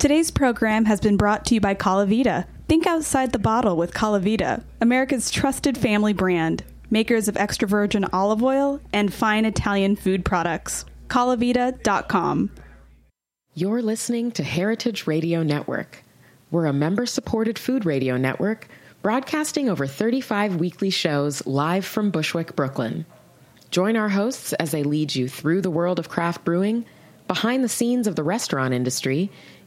Today's program has been brought to you by Colavita. Think outside the bottle with Colavita, America's trusted family brand, makers of extra virgin olive oil and fine Italian food products. Colavita.com. You're listening to Heritage Radio Network. We're a member supported food radio network broadcasting over 35 weekly shows live from Bushwick, Brooklyn. Join our hosts as they lead you through the world of craft brewing, behind the scenes of the restaurant industry,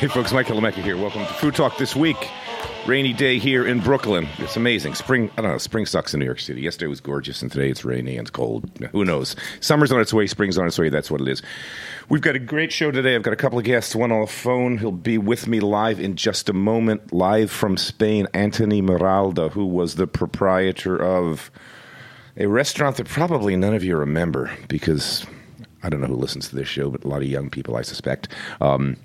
Hey, folks, Michael Colameco here. Welcome to Food Talk this week. Rainy day here in Brooklyn. It's amazing. Spring, I don't know, spring sucks in New York City. Yesterday was gorgeous, and today it's rainy and it's cold. Who knows? Summer's on its way, spring's on its way. That's what it is. We've got a great show today. I've got a couple of guests, one on the phone. He'll be with me live in just a moment, live from Spain. Anthony Miralda, who was the proprietor of a restaurant that probably none of you remember because I don't know who listens to this show, but a lot of young people, I suspect. Um,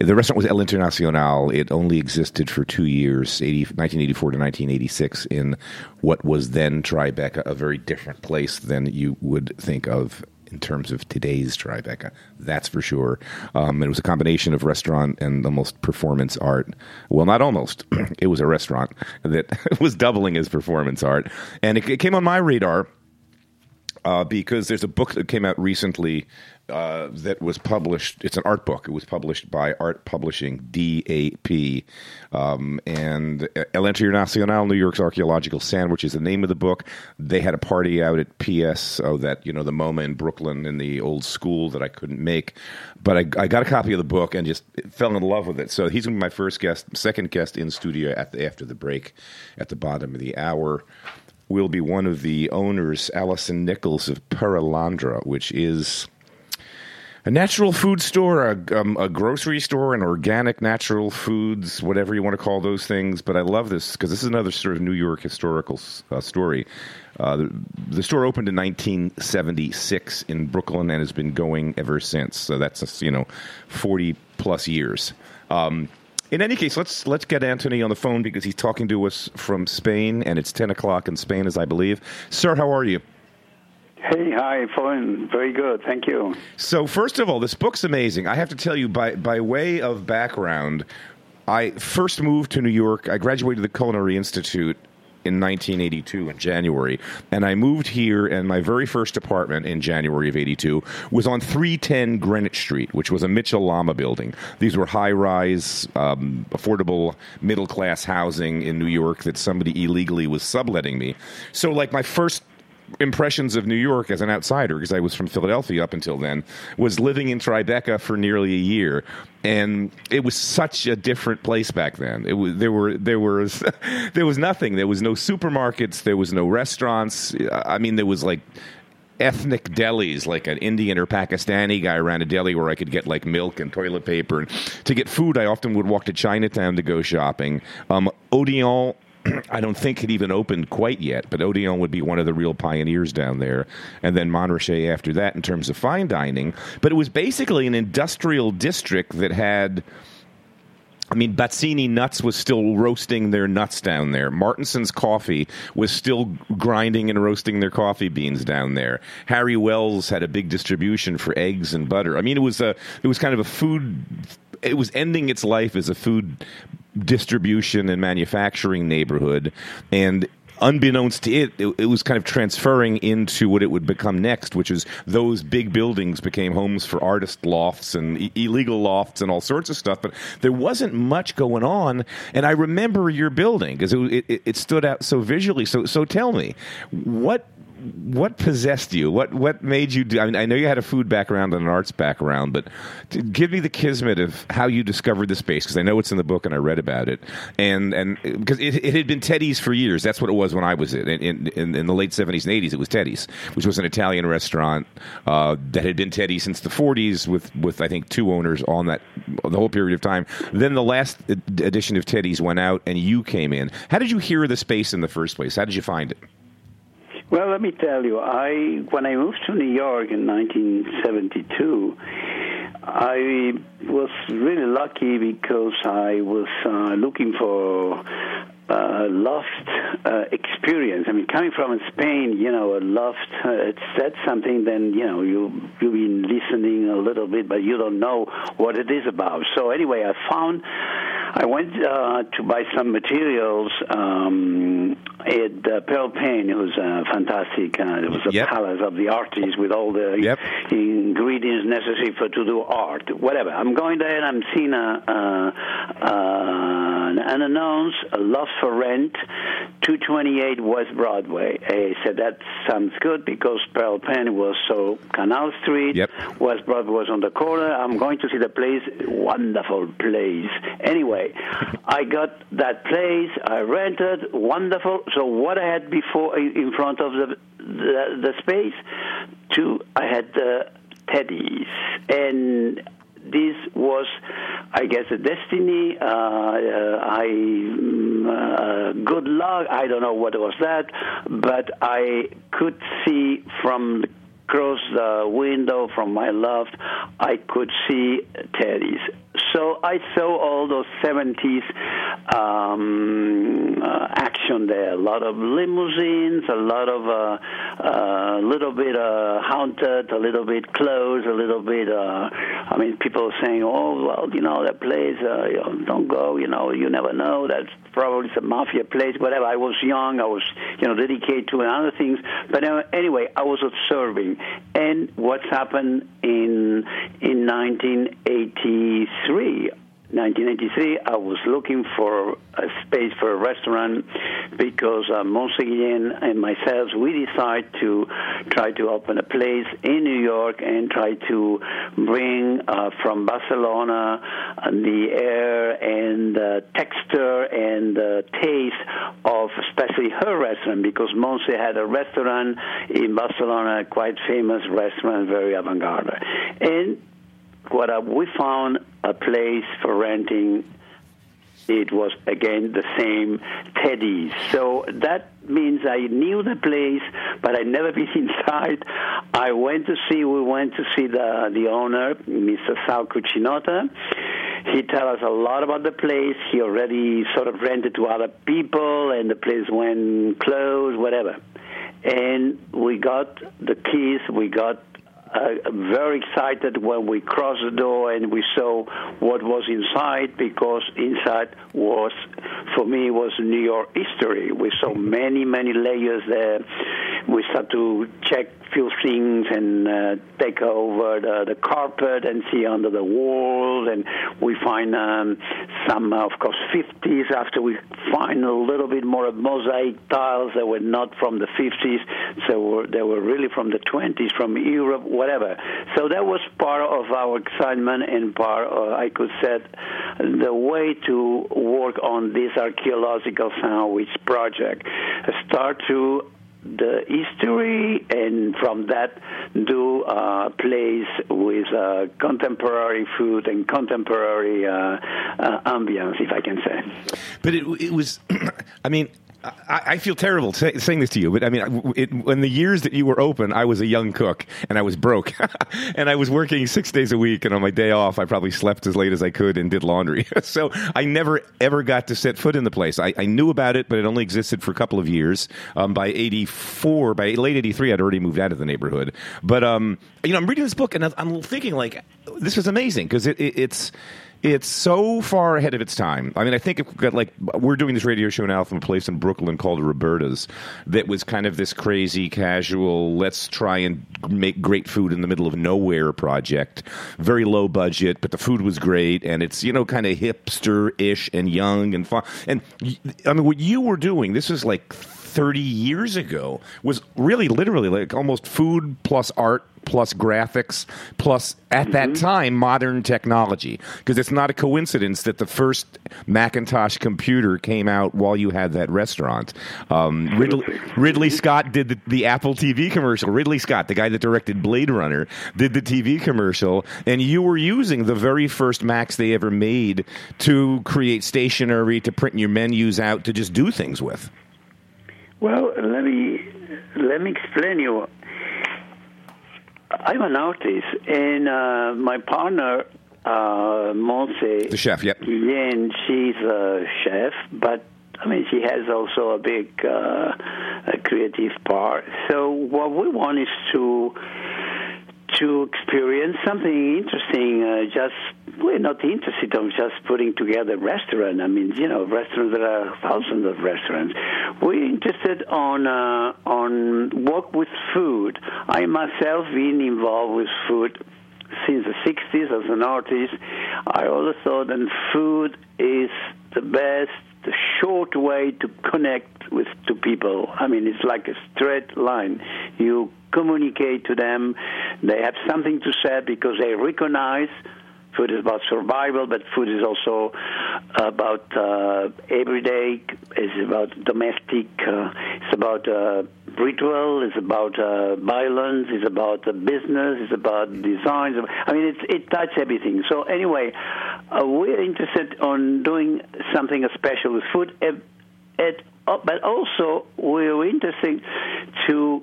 the restaurant was El Internacional. It only existed for two years, 80, 1984 to 1986, in what was then Tribeca, a very different place than you would think of in terms of today's Tribeca. That's for sure. Um, it was a combination of restaurant and almost performance art. Well, not almost. it was a restaurant that was doubling as performance art. And it, it came on my radar uh, because there's a book that came out recently uh, that was published. It's an art book. It was published by Art Publishing DAP, um, and El Internacional, New York's Archaeological Sandwich, is the name of the book. They had a party out at PS, oh, that you know the MoMA in Brooklyn in the old school that I couldn't make, but I, I got a copy of the book and just fell in love with it. So he's going to be my first guest, second guest in studio at the, after the break, at the bottom of the hour will be one of the owners, Allison Nichols of Perelandra, which is a natural food store, a, um, a, grocery store, an organic natural foods, whatever you want to call those things. But I love this because this is another sort of New York historical uh, story. Uh, the, the, store opened in 1976 in Brooklyn and has been going ever since. So that's you know 40 plus years. Um, in any case, let's let's get Anthony on the phone because he's talking to us from Spain, and it's 10 o'clock in Spain, as I believe. Sir, how are you? Hey, hi, fine, very good, thank you. So, first of all, this book's amazing. I have to tell you, by by way of background, I first moved to New York. I graduated the Culinary Institute in 1982 in January, and I moved here. And my very first apartment in January of '82 was on 310 Greenwich Street, which was a Mitchell Lama building. These were high-rise, um, affordable, middle-class housing in New York that somebody illegally was subletting me. So, like my first impressions of New York as an outsider, because I was from Philadelphia up until then, was living in Tribeca for nearly a year, and it was such a different place back then. It was there were there was there was nothing. There was no supermarkets. There was no restaurants. I mean, there was like ethnic delis, like an Indian or Pakistani guy ran a deli where I could get like milk and toilet paper. And to get food, I often would walk to Chinatown to go shopping. Um, Odeon I don't think it even opened quite yet, but Odeon would be one of the real pioneers down there. And then Montrachet after that in terms of fine dining. But it was basically an industrial district that had. I mean, Bazzini Nuts was still roasting their nuts down there. Martinson's Coffee was still grinding and roasting their coffee beans down there. Harry Wells had a big distribution for eggs and butter. I mean, it was a it was kind of a food. It was ending its life as a food distribution and manufacturing neighborhood, and unbeknownst to it, it, it, was kind of transferring into what it would become next, which is those big buildings became homes for artist lofts and illegal lofts and all sorts of stuff. But there wasn't much going on. And I remember your building because it, it, it, stood out so visually. So, so tell me, what what possessed you? What what made you do? I mean, I know you had a food background and an arts background, but give me the kismet of how you discovered the space because I know it's in the book and I read about it, and and because it, it had been Teddy's for years. That's what it was when I was in in, in, in the late seventies and eighties. It was Teddy's, which was an Italian restaurant uh, that had been Teddy since the forties, with with I think two owners on that the whole period of time. Then the last edition of Teddy's went out, and you came in. How did you hear the space in the first place? How did you find it? Well, let me tell you, I when I moved to New York in 1972, I was really lucky because I was uh, looking for uh, loft uh, experience. I mean, coming from Spain, you know, a loft, uh, it's, that's something then, you know, you, you've been listening a little bit, but you don't know what it is about. So anyway, I found, I went uh, to buy some materials um, at uh, Pearl Paint. It was uh, fantastic. Uh, it was a Yep. palace of the artists with all the Yep. ingredients necessary for to do art. Whatever. I'm going there and I'm seeing a, uh, uh, an announce a loft for rent, 228 West Broadway. I said that sounds good because Pearl Paint was so Canal Street. Yep. West Broadway was on the corner. I'm going to see the place. Wonderful place. Anyway, I got that place. I rented. Wonderful. So what I had before in front of the the, the space, two I had the Teddy's and this was, I guess, a destiny. Uh, uh, I mm, uh, good luck. I don't know what was that, but I could see from across the window from my loft, I could see Teddy's. So I saw all those 70s um, uh, action there. A lot of limousines, a lot of a uh, uh, little bit uh, haunted, a little bit closed, a little bit. Uh, I mean, people saying, "Oh, well, you know, that place, uh, you know, don't go. You know, you never know. That's probably some mafia place, whatever." I was young. I was, you know, dedicated to other things. But anyway, I was observing, and what's happened in in 1983. 1983, I was looking for a space for a restaurant because uh, and myself, we decided to try to open a place in New York and try to bring uh, from Barcelona uh, the air and uh, texture and uh, taste of especially her restaurant because Montse had a restaurant in Barcelona, quite famous restaurant, very avant-garde. And what uh, we found a place for renting it was again the same Teddy's. So that means I knew the place, but I never been inside. I went to see. We went to see the the owner, Mr. Sal Cucinota. He tell us a lot about the place. He already sort of rented to other people, and the place went closed, whatever. And we got the keys. We got uh, very excited when we crossed the door and we saw what was inside because inside was for me was New York history. We saw many many layers there. We start to check few things and uh, take over the, the carpet and see under the walls and we find um, some of course 50s after we find a little bit more of mosaic tiles that were not from the 50s so they were really from the 20s from Europe whatever so that was part of our excitement and part uh, I could say the way to work on this archaeological sandwich project start to the history and from that do uh, plays with uh, contemporary food and contemporary uh, uh, ambience, if I can say. But it, it was, I mean, I, I feel terrible say, saying this to you, but I mean, it, in the years that you were open, I was a young cook and I was broke, and I was working six days a week, and on my day off, I probably slept as late as I could and did laundry. so I never ever got to set foot in the place. I, I knew about it, but it only existed for a couple of years. Um, by '84, by late '83, I'd already moved out of the neighborhood. But um, you know, I'm reading this book and I'm thinking like, this is amazing because it, it, it's it's so far ahead of its time. I mean, I think if, like we're doing this radio show now from a place in Brooklyn called Roberta's that was kind of this crazy, casual, let's try and make great food in the middle of nowhere project. Very low budget, but the food was great, and it's you know kind of hipster ish and young and fun. And I mean, what you were doing, this is like 30 years ago was really literally like almost food plus art plus graphics plus at that time modern technology because it's not a coincidence that the first Macintosh computer came out while you had that restaurant. Um, Ridley, Ridley Scott did the, the Apple TV commercial. Ridley Scott, the guy that directed Blade Runner, did the TV commercial, and you were using the very first Macs they ever made to create stationery, to print your menus out, to just do things with. Well, let me let me explain you. I'm an artist, and uh, my partner, uh, Montse, The chef, yep. Guillen, she's a chef, but I mean, she has also a big uh, a creative part. So what we want is to to experience something interesting. Uh, just we're not interested in just putting together a restaurant. I mean, you know, restaurants there are thousands of restaurants. We're interested on uh, on work with food. I myself been involved with food since the 60s as an artist. I always thought that food is the best, the short way to connect with to people. I mean, it's like a straight line. You communicate to them. They have something to say because they recognize food is about survival, but food is also about uh, everyday. It's about domestic. Uh, it's about uh, ritual. It's about uh, violence. It's about uh, business. It's about designs. I mean, it's, it touches everything. So anyway, uh, we're interested on doing something special with food. It, but also we're interested to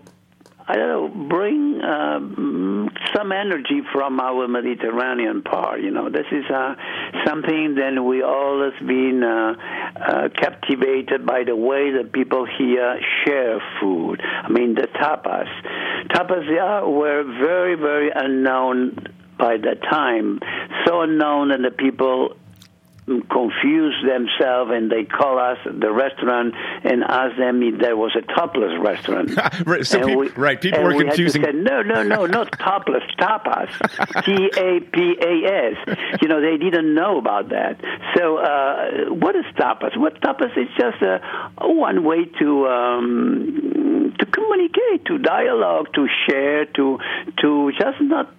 I don't know, bring um, some energy from our Mediterranean part. You know, this is uh, something that we all always been uh, uh, captivated by the way that people here share food. I mean, the tapas. Tapas yeah, were very, very unknown by the time, so unknown that the people confuse themselves and they call us the restaurant and ask them if there was a topless restaurant. right, so And peop- we- right, people were we confusing. say, no, no, no, not topless, tapas, T A P A S. You know, they didn't know about that. So, uh, what is tapas? What tapas is just a, one way to um, to communicate, to dialogue, to share, to to just not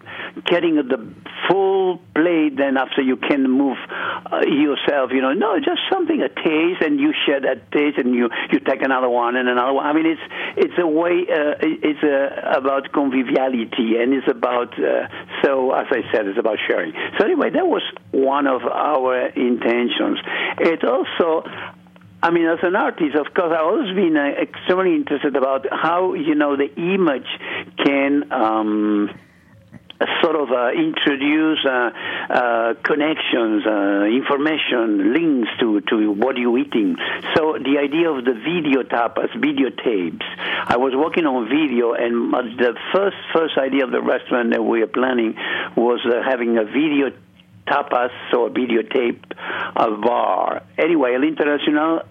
getting the full plate. Then after you can move uh, yourself, you know, no, just something a taste, and you share that taste, and you you take another one and another one. I mean, it's it's a way. Uh, it's uh, about conviviality, and it's about. Uh, so as I said, it's about sharing. So anyway, that was one of our intentions. It also. I mean, as an artist, of course, I've always been uh, extremely interested about how you know the image can. Um, sort of uh, introduce uh, uh, connections, uh, information, links to, to what you're eating. So the idea of the video tapas, videotapes. I was working on video, and the first first idea of the restaurant that we are planning was having a video tapas, or videotape a bar. Anyway, El Internacional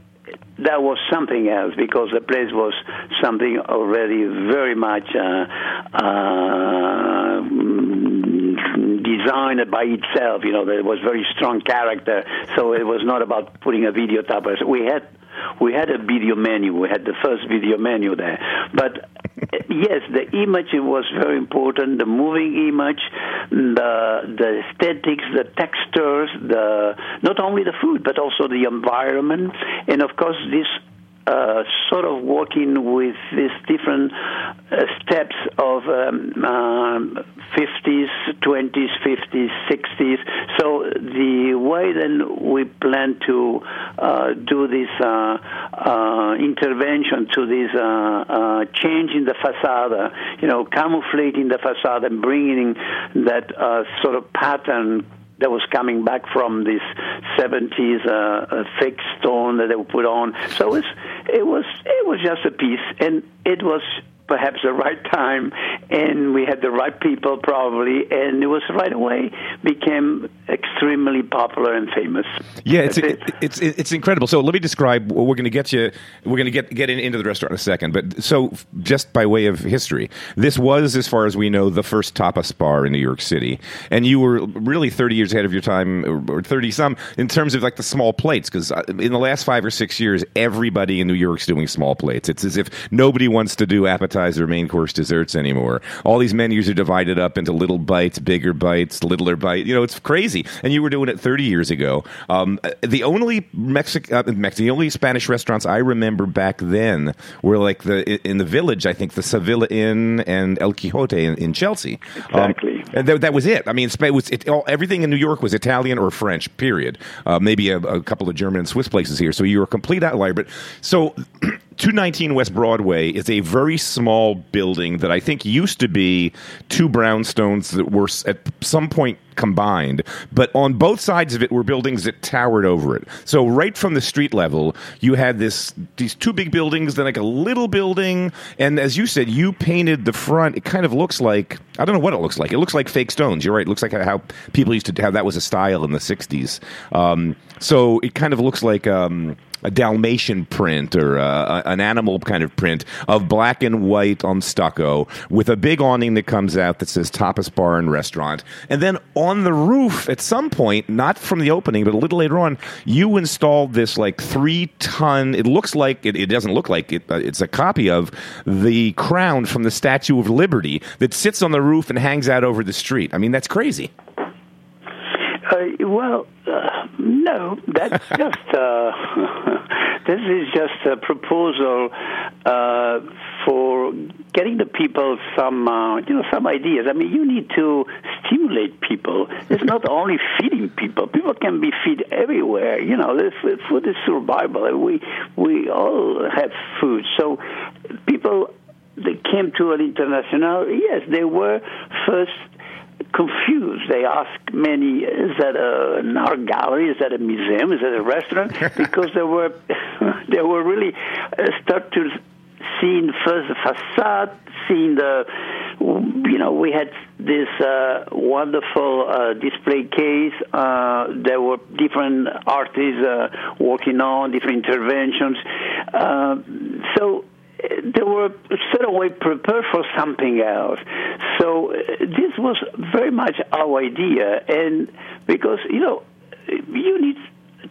that was something else because the place was something already very much uh, uh, designed by itself. You know, there was very strong character, so it was not about putting a video tapas. We had we had a video menu. We had the first video menu there, but yes, the image was very important. The moving image, the the aesthetics, the textures, the not only the food but also the environment, and of course this uh, sort of working with these different uh, steps of um, um, 50s, 20s, 50s, 60s. So the way then we plan to uh, do this uh, uh, intervention to this change in the facade, you know, camouflating the facade and bringing that sort of pattern that was coming back from this 70s uh, uh, fake stone that they put on. So it was, it was it was just a piece, and it was perhaps the right time, and we had the right people probably, and it was right away became extremely popular and famous. Yeah, it's it. it's it's incredible. So let me describe. We're going to get you. We're going to get get in, into the restaurant in a second. But so just by way of history, this was, as far as we know, the first tapas bar in New York City, and you were really thirty years ahead of your time, or thirty some in terms of like the small plates. Because uh, in the last five or six years, everybody in New York's doing small plates. It's as if nobody wants to do appetizer, main course, desserts anymore. All these menus are divided up into little bites, bigger bites, littler bite. You know, it's crazy. And you were doing it thirty years ago. Um, the only Mexic, uh, Mexic, the only Spanish restaurants I remember back then were like the in the village. I think the Sevilla Inn and El Quixote in, in Chelsea. Um, exactly. Um, and th- that was it. I mean, it was it, all, everything in New York was Italian or French. Period. Uh, maybe a, a, couple of German and Swiss places here. So you were a complete outlier. But so 219 West Broadway is a very small building that I think used to be two brownstones that were at some point combined, but on both sides of it were buildings that towered over it. So right from the street level, you had this these two big buildings, then like a little building, and as you said, you painted the front. It kind of looks like I don't know what it looks like. It looks like fake stones. You're right. It looks like how people used to have that was a style in the '60s. Um, so it kind of looks like. Um, a Dalmatian print or uh, an animal kind of print of black and white on stucco with a big awning that comes out that says Tapas Bar and Restaurant. And then on the roof, at some point, not from the opening, but a little later on, you installed this like three ton, it looks like, it, it doesn't look like it, it's a copy of the crown from the Statue of Liberty that sits on the roof and hangs out over the street. I mean, that's crazy. Uh, well, uh, no, that's just uh, this is just a proposal uh, for getting the people some uh, you know some ideas. I mean, you need to stimulate people. It's not only feeding people. People can be fed everywhere. You know, food is survival. We we all have food, so people they came to an international. Yes, they were first confused. They ask many, is that a, an art gallery? Is that a museum? Is that a restaurant? because they were, they were really uh, start to seeing first the facade, seeing the, you know, we had this uh, wonderful uh, display case. Uh, there were different artists uh, working on different interventions. Uh, so they were certain way prepared for something else. So uh, this was very much our idea, and because you know you need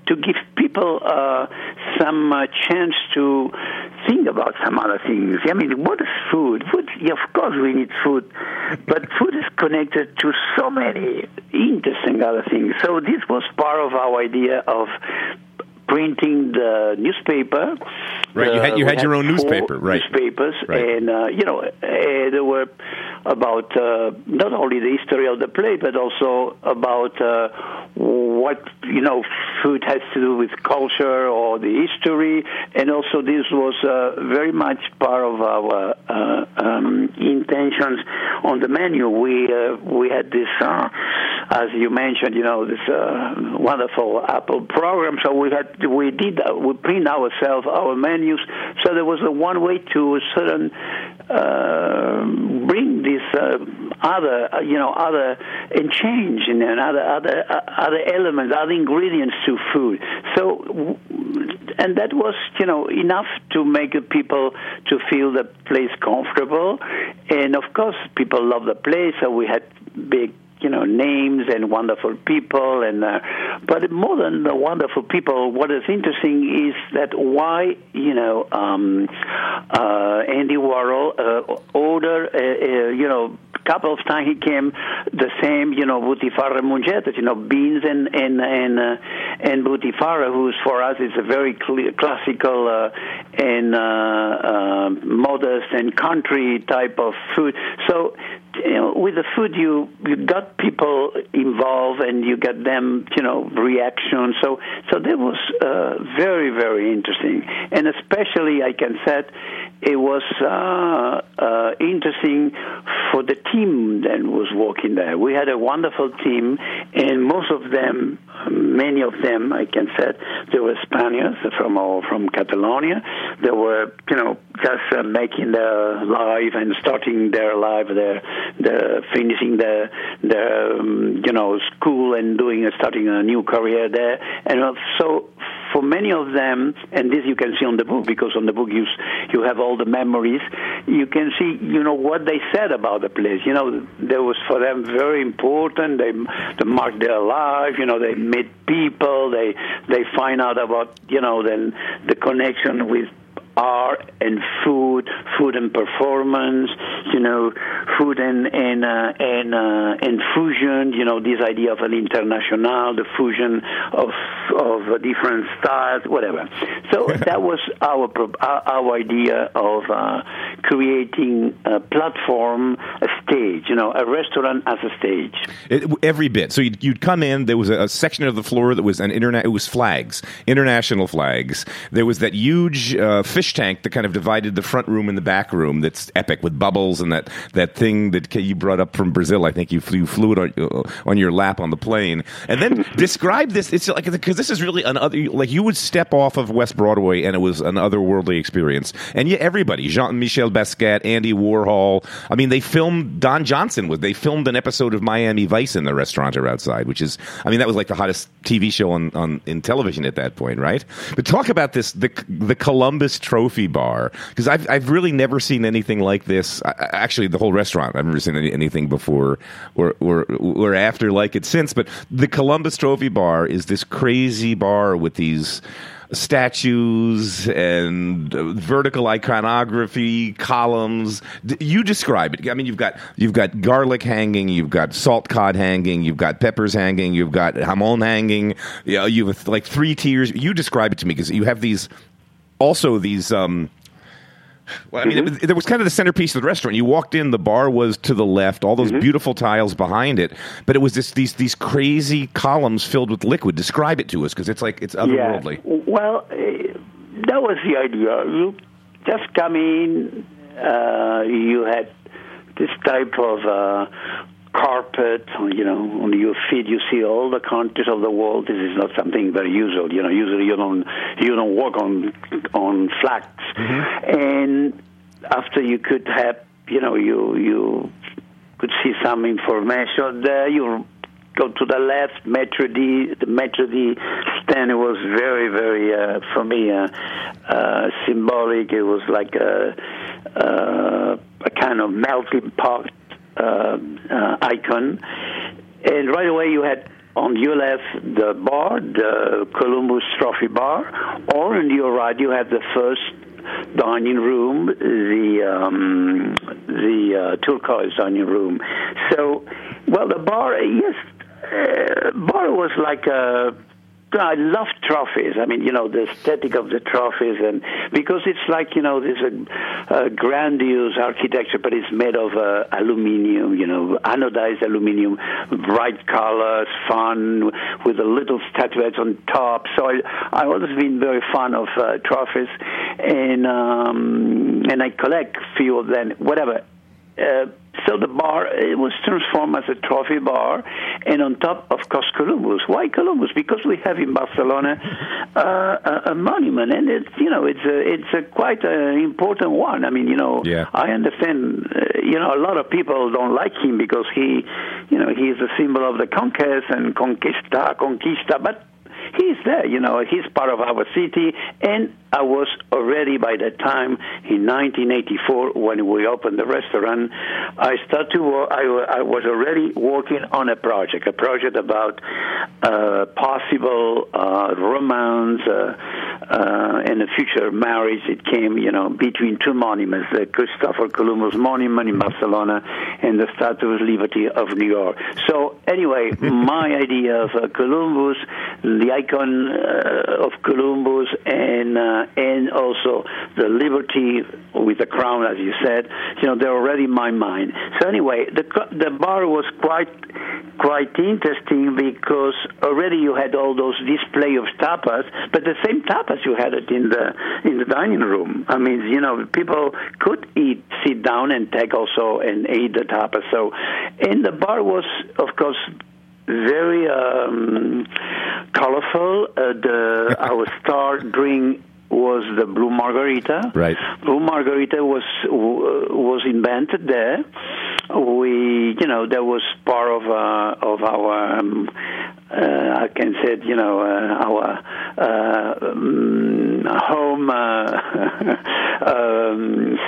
to give people uh, some uh, chance to think about some other things. I mean, what is food? Food, yeah, of course, we need food, but food is connected to so many interesting other things. So this was part of our idea of printing the newspaper. Right, you had you had your own newspaper, right? Newspapers, right. and uh, you know uh, there were about uh, not only the history of the play, but also about uh, what you know food has to do with culture or the history, and also this was uh, very much part of our uh, um, intentions on the menu. We we had this, as you mentioned, you know, this wonderful Apple program, so we had we did uh, we print ourselves our menus. So there was a one way to certain uh, bring this uh, other uh, you know other and change and other other uh, other elements, other ingredients to food. So and that was you know enough to make people to feel the place comfortable. And of course, people love the place. So we had big you know names and wonderful people and uh, but more than the wonderful people what is interesting is that why you know um, uh, Andy Warhol uh, ordered uh, uh, you know couple of times he came the same, you know, Butifarra Mungetas, you know, beans and and and uh, and Butifarra, who's for us is a very classical uh, and uh, uh, modest and country type of food. So you know, with the food, you you got people involved and you got them, you know, reaction. So so that was uh, very very interesting, and especially I can say it was uh, uh, interesting for the team that was working there. We had a wonderful team, and most of them many of them, I can say, they were Spaniards from all from Catalonia. They were, you know, just uh, making their life and starting their life, their, their finishing their, their, um, you know, school and doing, starting a new career there. And so for many of them, and this you can see on the book because on the book you you have all the memories. You can see you know what they said about the place. You know, there was for them very important. They they marked their life. You know, they meet people. They they find out about you know then the connection with art and food, food and performance, you know, food and and uh, and uh, and fusion, you know, this idea of an international, the fusion of of different styles, whatever. So that was our our idea of uh, creating a platform, a stage, you know, a restaurant as a stage. It, every bit. So you'd, you'd, come in. There was a, a, section of the floor that was an internet. It was flags, international flags. There was that huge uh, fish tank that kind of divided the front room and the back room. That's epic with bubbles and that, that thing that you brought up from Brazil. I think you flew, you flew it on, uh, on your lap on the plane. And then describe this. It's like because this is really another like you would step off of West Broadway and it was an otherworldly experience. And yet everybody, Jean Michel Basquiat, Andy Warhol. I mean, they filmed Don Johnson was they filmed an episode of Miami Vice in the restaurant or outside, which is I mean that was like the hottest TV show on, on in television at that point, right? But talk about this the the Columbus Trophy bar because I've I've really never seen anything like this. I, actually, the whole restaurant I've never seen any, anything before or, or or after like it since. But the Columbus Trophy bar is this crazy bar with these statues and uh, vertical iconography, columns. You describe it. I mean, you've got you've got garlic hanging, you've got salt cod hanging, you've got peppers hanging, you've got jamón hanging. You know, you have like three tiers. You describe it to me because you have these also these. Um, well, I mean, mm-hmm. it, there was kind of the centerpiece of the restaurant. You walked in, the bar was to the left, all those mm-hmm. beautiful tiles behind it, but it was this, these these crazy columns filled with liquid. Describe it to us because it's like it's otherworldly. Yeah. Well, uh, that was the idea. You just come in. Uh, you had this type of uh, carpet, you know, on your feet you see all the countries of the world. This is not something very usual. You know, usually you don't you don't walk on on flats. Mm-hmm. And after you could have, you know, you you could see some information there. You go to the left, maître d', the maître d' stand. It was very, very uh, for me uh, uh, symbolic. It was like a, uh, a kind of melting pot icon. And right away you had on your left the bar, the Columbus Trophy Bar, or on your right you had the first dining room, the um, the uh, turquoise dining room. So, well, the bar, yes, uh, bar was like a I love trophies. I mean, you know, the aesthetic of the trophies, and because it's like you know, there's a, a grandiose architecture, but it's made of uh, aluminium. You know, anodized aluminium, bright colors, fun with the little statuettes on top. So I I always been very fond of uh, trophies, and um, and I collect few of them. Whatever. Uh, so the bar it was transformed as a trophy bar, and on top, of course, Columbus. Why Columbus? Because we have in Barcelona uh, a, a, monument, and it's you know it's a it's a quite an important one. I mean, you know, yeah. I understand. Uh, you know, a lot of people don't like him because he, you know, he is a symbol of the conquest and conquista, conquista, but he's there, you know, he's part of our city. And I was already by that time in 1984 when we opened the restaurant. I started to I, I was already working on a project, a project about uh, possible uh, romance uh, uh, and a future marriage. It came, you know, between two monuments, the Christopher Columbus Monument in Barcelona and the Statue of Liberty of New York. So anyway, my idea of uh, Columbus, the icon uh, of Columbus, and uh, and also the liberty with the crown, as you said. You know, they're already in my mind. So anyway, the the bar was quite quite interesting because already you had all those display of tapas, but the same tapas you had it in the in the dining room. I mean, you know, people could eat, sit down, and take also and eat the tapas. So, and the bar was, of course very um, colorful. Uh, the our star drink was the blue margarita. Right. Blue margarita was was invented there. We, you know, that was part of uh, of our. Um, uh, I can say, it, you know, uh, our uh, um, home uh, um,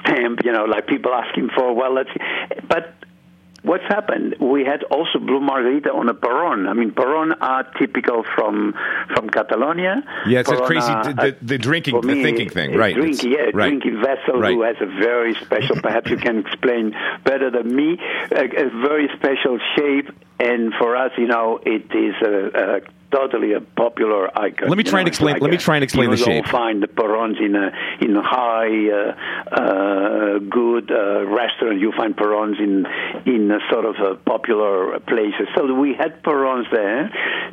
stamp. You know, like people asking for. Well, let's. But what's happened? We had also blue margarita on a Porrón. I mean, Porrón are typical from from Catalonia. Yeah, it's a crazy are- the, the, drinking, for the thinking thing, right? Drink, yeah, right. drinking vessel Right. who has a very special. perhaps you can explain better than me. A, a very special shape, and for us, you know, it is a. a Totally a popular icon. Let me you try know, and explain- like let me try and explain you the shape. find the Porrons in a in a high, uh, uh, good uh, restaurant. You find Porrons in in a sort of uh popular places. So we had Porrons there,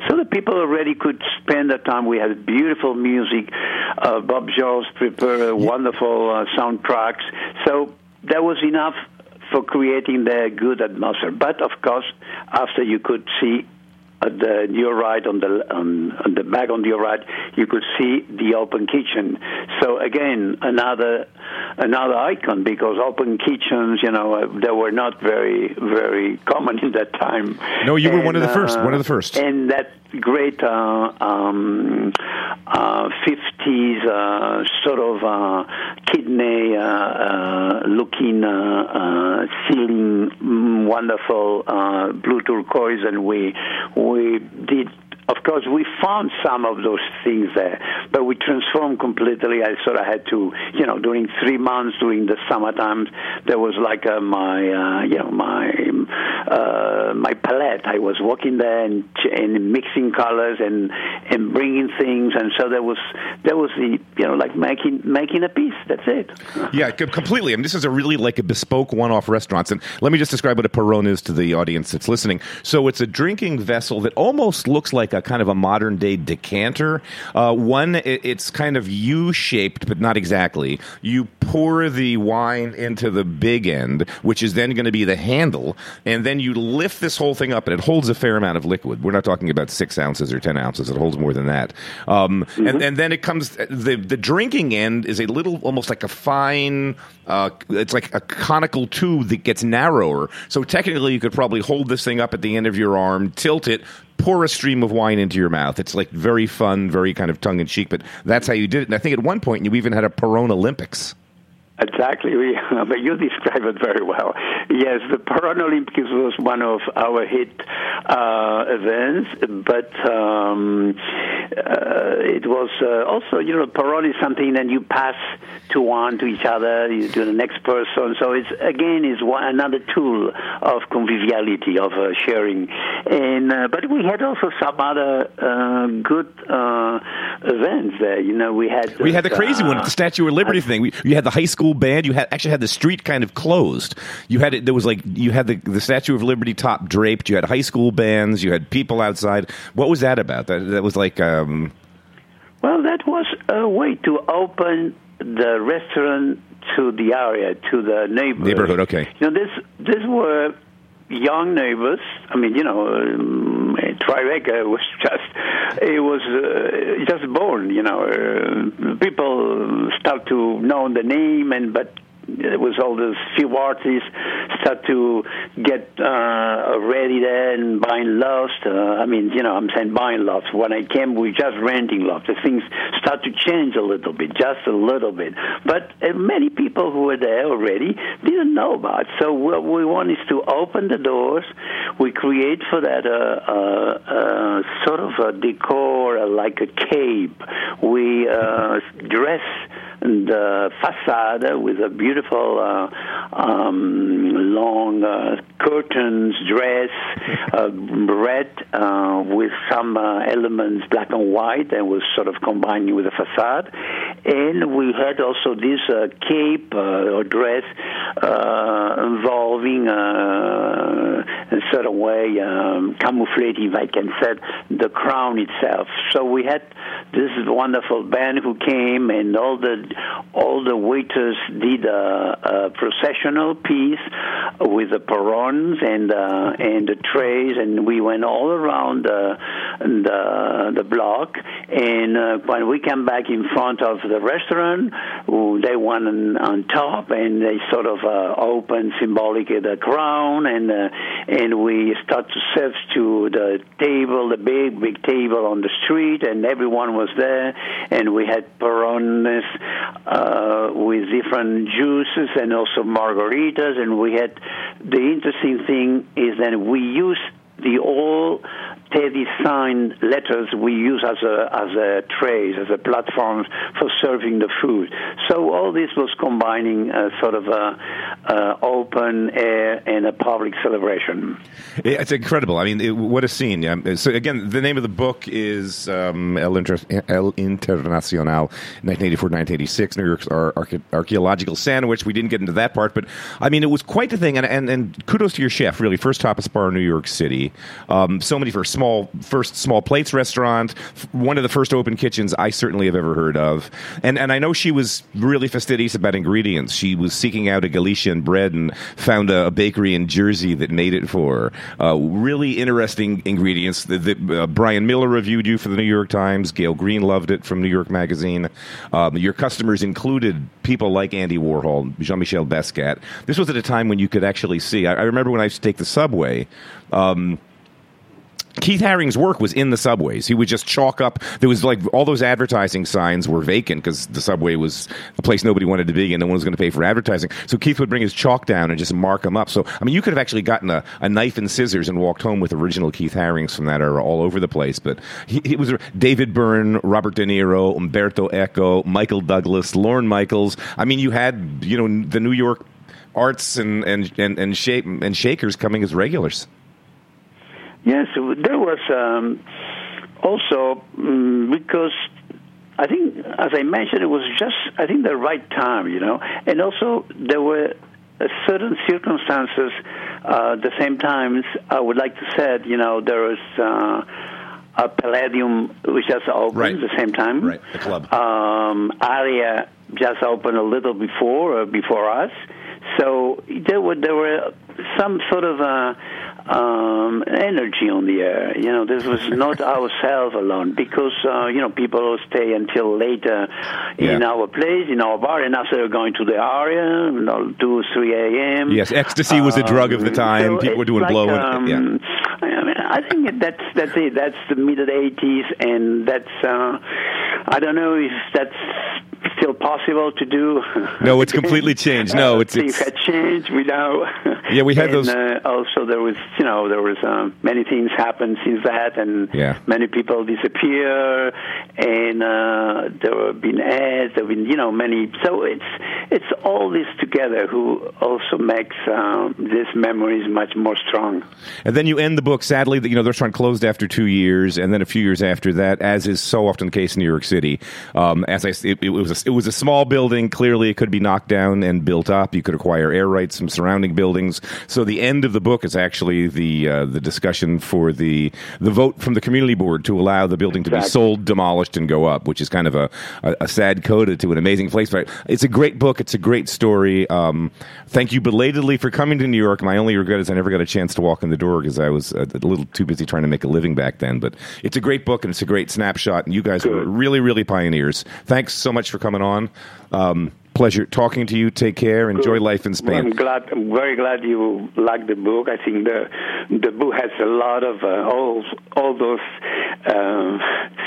so the people already could spend the time. We had beautiful music. Uh, Bob George prepared wonderful uh, soundtracks. So that was enough for creating the good atmosphere. But of course, after you could see at the your right on the on, on the back on your right, you could see the open kitchen. So again, another another icon because open kitchens, you know, uh, they were not very very common in that time. No, you were one of the first, uh, one of the first. And that great uh, um, uh, 50s uh, sort of uh, kidney uh, uh, looking uh, uh, ceiling, mm, wonderful blue turquoise, and we we did. Of course, we found some of those things there, but we transformed completely. I sort of had to, you know, during three months during the summertime, there was like uh, my, uh, you know, my uh, my palette. I was working there and, and mixing colors and and bringing things, and so there was there was the, you know, like making making a piece. That's it. Yeah, completely. I mean, this is a really like a bespoke one-off restaurant. And let me just describe what a Porrón is to the audience that's listening. So it's a drinking vessel that almost looks like a kind of a modern-day decanter. Uh, one, it, it's kind of U-shaped, but not exactly. You pour the wine into the big end, which is then going to be the handle, and then you lift this whole thing up, and it holds a fair amount of liquid. We're not talking about six ounces or ten ounces; it holds more than that. Um, and, and then it comes the the drinking end is a little almost like a fine. Uh, it's like a conical tube that gets narrower. So technically, you could probably hold this thing up at the end of your arm, tilt it. Pour a stream of wine into your mouth. It's like very fun, very kind of tongue in cheek, but that's how you did it. And I think at one point you even had a Porrón Olympics. Exactly, but you describe it very well. Yes, the Paralympics was one of our hit uh, events, but um, uh, it was uh, also, you know, Porrón is something that you pass to one, to each other, you, to the next person. So it's again is one another tool of conviviality, of uh, sharing. And uh, but we had also some other uh, good uh, events there. You know, we had We had the crazy one, the Statue of Liberty thing. We, you had the high school band. You had actually had the street kind of closed. You had it. There was like you had the the Statue of Liberty top draped. You had high school bands. You had people outside. What was that about? That that was like. Um, Well, that was a way to open the restaurant to the area, to the neighborhood. Neighborhood, okay. You know, this this were young neighbors. I mean, you know, um, Tribeca was just it was uh, just born. You know, uh, people start to know the name, and but it was all those few artists start to get uh, ready there and buying loft. Uh, I mean, you know, I'm saying buying loft. When I came, we just renting loft. The things start to change a little bit, just a little bit. But uh, many people who were there already didn't know about. So what we want is to open the doors. We create for that a, uh, uh, sort of a decor uh, like a cape. We uh, dress the facade with a beautiful uh, um, long uh, curtains, dress, uh, red uh, with some uh, elements black and white, and was sort of combining with the facade. And we had also this uh, cape uh, or dress uh, involving uh, in a certain way um, if I can say, the crown itself. So we had this wonderful band who came, and all the all the waiters did a, a processional piece with the porrons and uh, and the trays, and we went all around the the the block. And uh, when we came back in front of the restaurant, they went on, on top and they sort of uh, opened symbolically the crown, and uh, and we start to serve to the table, the big big table on the street, and everyone was there, and we had Porrones uh, with different juices and also margaritas, and we had the interesting thing is that we used the old Teddy signed letters we use as a as a trays as a platform for serving the food. So all this was combining a sort of a, a open air and a public celebration. It's incredible. I mean, it, what a scene! Yeah. So again, the name of the book is um, El, Inter- El Internacional, 1984-1986, New York's Arche- archaeological sandwich. We didn't get into that part, but I mean, it was quite the thing. And and, and kudos to your chef, really, first tapas bar in New York City. Um, so many first small first small plates restaurant, one of the first open kitchens I certainly have ever heard of. And and I know she was really fastidious about ingredients. She was seeking out a Galician bread and found a, a bakery in Jersey that made it for her. Uh, really interesting ingredients. The, the, uh, Bryan Miller reviewed you for the New York Times. Gael Greene loved it from New York Magazine. Um, your customers included people like Andy Warhol, Jean Michel Basquiat. This was at a time when you could actually see. I, I remember when I used to take the subway. Um, Keith Haring's work was in the subways. He would just chalk up. There was like all those advertising signs were vacant because the subway was a place nobody wanted to be, and no one was going to pay for advertising. So Keith would bring his chalk down and just mark them up. So I mean, you could have actually gotten a, a knife and scissors and walked home with original Keith Harings from that era all over the place. But he, he was David Byrne, Robert De Niro, Umberto Eco, Michael Douglas, Lorne Michaels. I mean, you had you know the New York arts and and and, and, shape, and shakers coming as regulars. Yes, there was um, also um, because I think, as I mentioned, it was just I think the right time, you know, and also there were certain circumstances. Uh, the same times, I would like to say, you know, there was. Uh, a Palladium which just opened right. at the same time. Right, the club. Um, Area just opened a little before uh, before us. So there were there were some sort of uh, um, energy on the air. You know, this was not ourselves alone because uh, you know people stay until later in Yeah. our place, in our bar, and after going to the area, you know, two, three a.m. Yes, ecstasy was a drug of the time. Um, so People were doing like, blow. Um, yeah. I mean, I think that's that's it. That's the mid '80s, and that's uh, I don't know if that's still possible to do. No, it's completely changed. No, Uh, it's- things it's- had changed. We know. Yeah, we had and, those- Uh, also, there was you know there was um, many things happened since that, and Yeah. many people disappear, and uh, there have been ads. There have been you know many. So it's it's all this together who also makes um, these memories much more strong. And then you end the book. Sadly, that you know the restaurant closed after two years, and then a few years after that, as is so often the case in New York City. Um, as I, it, it was a, it was a small building. Clearly, it could be knocked down and built up. You could acquire air rights from surrounding buildings. So the end of the book is actually the uh, the discussion for the the vote from the community board to allow the building to be sold, demolished, and go up, which is kind of a, a, a sad coda to an amazing place. But it's a great book. It's a great story. Um, thank you belatedly for coming to New York. My only regret is I never got a chance to walk in the door because I was a, a little too busy trying to make a living back then. But it's a great book and it's a great snapshot. And you guys were really, really pioneers. Thanks so much for coming on. Um, pleasure talking to you. Take care. Enjoy life in Spain. I'm glad. I'm very glad you like the book. I think the the book has a lot of uh, all all those um,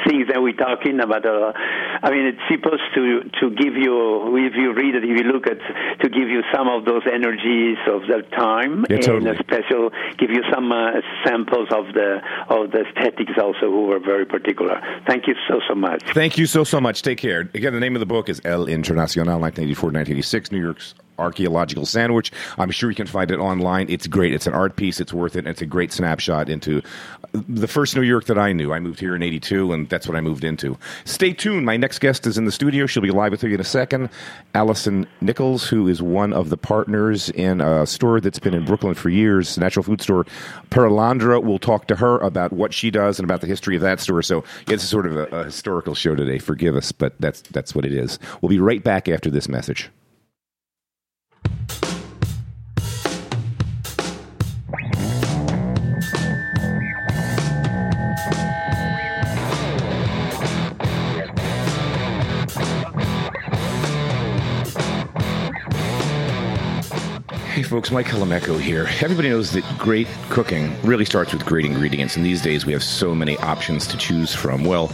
things that we're talking about. Uh, I mean, it's supposed to to give you, if you read it, if you look at, to give you some of those energies of that time, Yeah, and totally. a special give you some uh, samples of the of the aesthetics also, who were very particular. Thank you so so much. Thank you so, so much. Take care. Again, the name of the book is El Internacional, 1984-1986, New York's archaeological sandwich. I'm sure you can find it online. It's great. It's an art piece. It's worth it. It's a great snapshot into uh, the first New York that I knew. I moved here in 82, and that's what I moved into. Stay tuned. My next guest is in the studio. She'll be live with you in a second. Allison Nichols, who is one of the partners in a store that's been in Brooklyn for years, natural food store, Perelandra. We'll talk to her about what she does and about the history of that store. So it's sort of a, a historical show today. Forgive us, but that's that's what it is. We'll be right back after this message. Folks, Mike Colameco here. Everybody knows that great cooking really starts with great ingredients, and these days we have so many options to choose from. Well,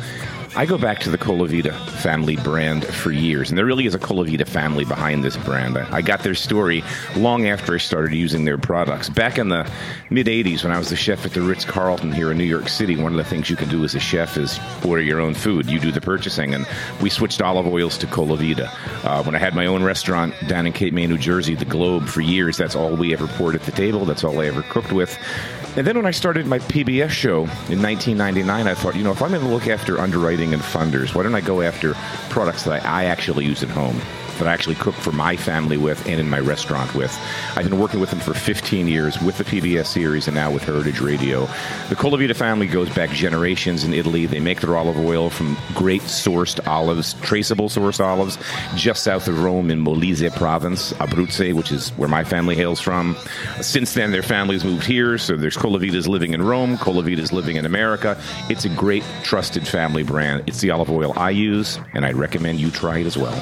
I go back to the Colavita family brand for years, and there really is a Colavita family behind this brand. I got their story long after I started using their products. Back in the mid 80s, when I was the chef at the Ritz Carlton here in New York City, one of the things you can do as a chef is order your own food. You do the purchasing, and we switched olive oils to Colavita. Uh, when I had my own restaurant down in Cape May, New Jersey, the Globe, for years, that's all we ever poured at the table, that's all I ever cooked with. And then when I started my PBS show in 1999, I thought, you know, if I'm going to look after underwriting and funders, why don't I go after products that I, I actually use at home? That I actually cook for my family with and in my restaurant with. I've been working with them for 15 years with the PBS series and now with Heritage Radio. The Colavita family goes back generations in Italy. They make their olive oil from great sourced olives, traceable sourced olives, just south of Rome in Molise province, Abruzzo, which is where my family hails from. Since then, their families moved here, so there's Colavitas living in Rome, Colavitas living in America. It's a great, trusted family brand. It's the olive oil I use, and I'd recommend you try it as well.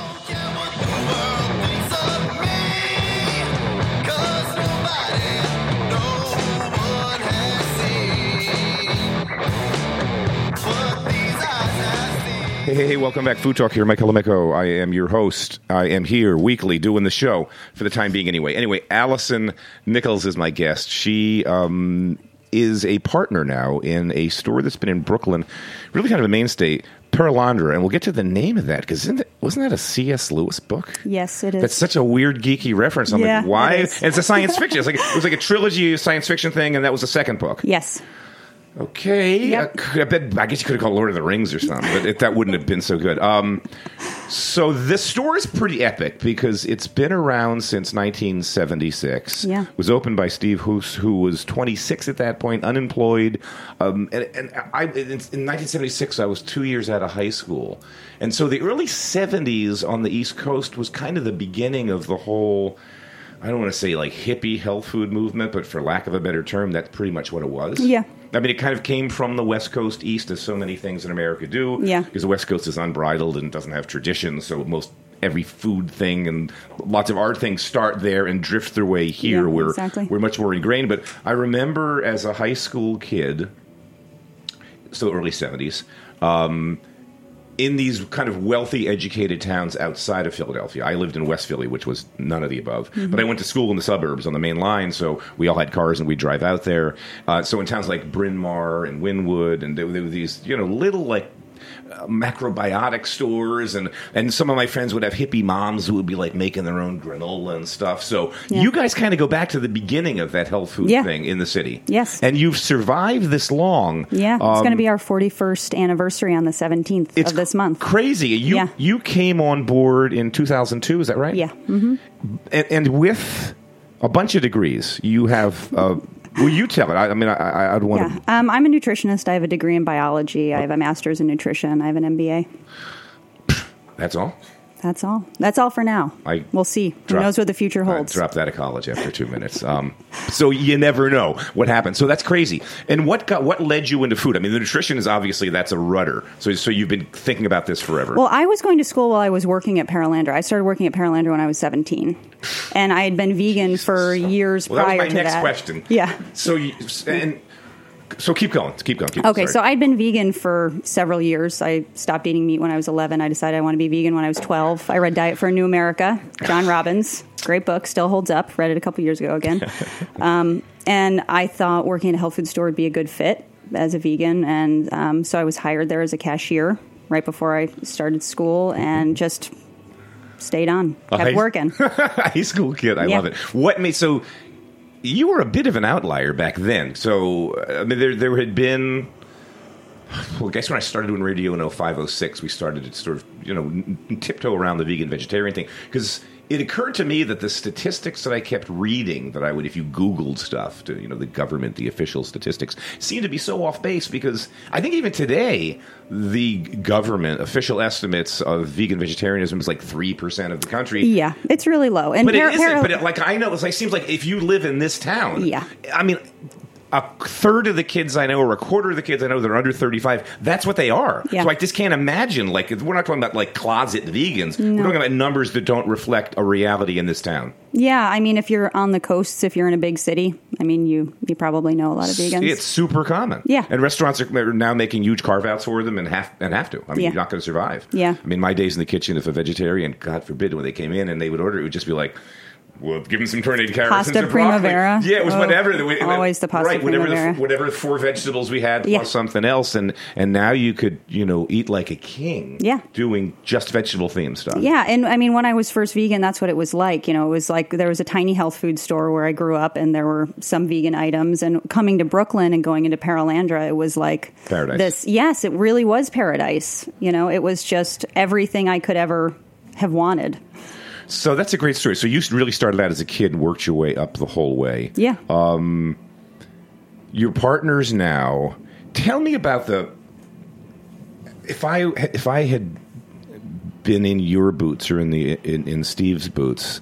Hey, hey, hey, welcome back. Food Talk here. Michael Colameco. I am your host. I am here weekly doing the show for the time being anyway. Anyway, Allison Nichols is my guest. She um, is a partner now in a store that's been in Brooklyn, really kind of a mainstay, Perelandra. And we'll get to the name of that because wasn't that a C.S. Lewis book? Yes, it is. That's such a weird, geeky reference. I'm Yeah, like, why? it it's a science fiction. It's like, it was like a trilogy science fiction thing, and that was the second book. Yes. Okay, Yep. I, I bet. I guess you could have called Lord of the Rings or something, but it, that wouldn't have been so good. Um, so this store is pretty epic because it's been around since 1976. Yeah. It was opened by Steve Hoos, who was 26 at that point, unemployed. Um, and, and I, in, in 1976, I was two years out of high school, and so the early 70s on the East Coast was kind of the beginning of the whole. I don't want to say like hippie health food movement, but for lack of a better term, that's pretty much what it was. Yeah. I mean, it kind of came from the West Coast east, as so many things in America do. Yeah. Because the West Coast is unbridled and doesn't have traditions, so most every food thing and lots of art things start there and drift their way here. Yeah, where exactly. we're much more ingrained. But I remember as a high school kid, so early seventies. Um, in these kind of wealthy, educated towns outside of Philadelphia. I lived in West Philly, which was none of the above. But I went to school in the suburbs on the main line, so we all had cars and we'd drive out there. Uh, so in towns like Bryn Mawr and Wynnewood, and there, there were these, you know, little like uh, macrobiotic stores, and and some of my friends would have hippie moms who would be like making their own granola and stuff. So Yeah. you guys kind of go back to the beginning of that health food Yeah. thing in the city. Yes. and you've survived this long. Yeah, it's Um, going to be our 41st anniversary on the 17th of this month. Crazy. You Yeah. you came on board in 2002, is that right? Yeah. hmm And, and with a bunch of degrees, you have. Uh, well, you tell it. I, I mean, I, I, I'd want Yeah. to. Um, I'm a nutritionist. I have a degree in biology. I have a master's in nutrition. I have an MBA. That's all. That's all. That's all for now. I we'll see. Who knows what the future I holds? dropped that of college after two minutes. Um, so you never know what happens. So that's crazy. And what got what led you into food? I mean, the nutrition is obviously that's a rudder. So so you've been thinking about this forever. Well, I was going to school while I was working at Perelandra. I started working at Perelandra when I was 17. And I had been vegan for years Well, that was prior my to next that. question. Yeah. So you and so keep going. Keep going. Keep Okay, sorry. so I'd been vegan for several years. I stopped eating meat when I was 11. I decided I want to be vegan when I was 12. I read Diet for a New America, John Robbins. Great book, still holds up. Read it a couple years ago again. um, and I thought working at a health food store would be a good fit as a vegan. And um, so I was hired there as a cashier right before I started school and just stayed on, kept high- working. high school kid. I Yeah. love it. What made so? You were a bit of an outlier back then. So uh, I mean, there there had been. Well, I guess when I started doing radio in 0506, we started to sort of you know tiptoe around the vegan vegetarian thing because it occurred to me that the statistics that I kept reading that I would if you Googled stuff to you know the government the official statistics seemed to be so off base because I think even today the government official estimates of vegan vegetarianism is like three percent of the country. yeah, it's really low. And But para- it isn't. para- But it, like I know, it's like seems like if you live in this town, Yeah. I mean, a third of the kids I know, or a quarter of the kids I know that are under 35, that's what they are. Yeah. So I just can't imagine, like, we're not talking about like closet vegans. We're talking about numbers that don't reflect a reality in this town. Yeah, I mean, if you're on the coasts, if you're in a big city, I mean, you you probably know a lot of vegans. It's super common. Yeah. And restaurants are now making huge carve outs for them and have, and have to. I mean, Yeah. you're not going to survive. Yeah. I mean, my days in the kitchen, if a vegetarian, God forbid, when they came in and they would order, it would just be like, well, give them some tornado carrots Pasta and some broccoli. primavera. Yeah, it was Oh, whatever. The way- always the pasta right, whatever primavera. The, whatever four vegetables we had plus something else, and and now you could you know eat like a king. Yeah. doing just vegetable themed stuff. Yeah, and I mean, when I was first vegan, that's what it was like. You know, it was like there was a tiny health food store where I grew up, and there were some vegan items. And coming to Brooklyn and going into Perelandra, it was like Paradise. This, yes, it really was paradise. You know, it was just everything I could ever have wanted. So that's a great story. So you really started out as a kid and worked your way up the whole way. Yeah. your partners now. Tell me about the. If I if I had been in your boots or in the in, in Steve's boots,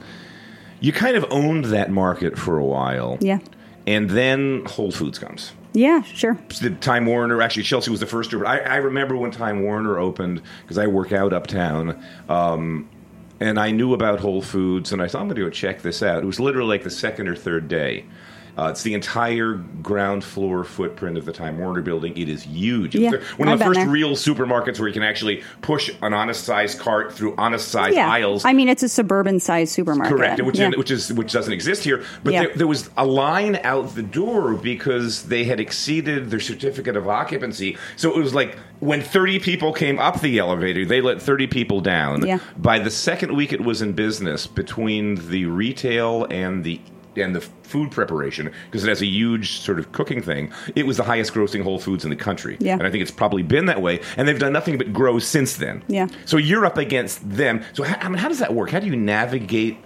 you kind of owned that market for a while. yeah. And then Whole Foods comes. Yeah, sure. The Time Warner, actually, Chelsea was the first. I, I remember when Time Warner opened because I work out uptown, um, and I knew about Whole Foods, and I thought I'm going to go check this out. It was literally like the second or third day. Uh, it's the entire ground floor footprint of the Time Warner building. It is huge. Yeah, the- one of I've the first there. real supermarkets where you can actually push an honest size cart through honest size Yeah. aisles. I mean, it's a suburban sized supermarket. Correct, which, yeah. which is which doesn't exist here. But Yeah. there, there was a line out the door because they had exceeded their certificate of occupancy. So it was like when thirty people came up the elevator, they let thirty people down. Yeah. By the second week it was in business, between the retail and the and the food preparation because it has a huge sort of cooking thing. It was the highest grossing Whole Foods in the country, Yeah. and I think it's probably been that way. And they've done nothing but grow since then. Yeah. So you're up against them. So how, I mean, how does that work? How do you navigate?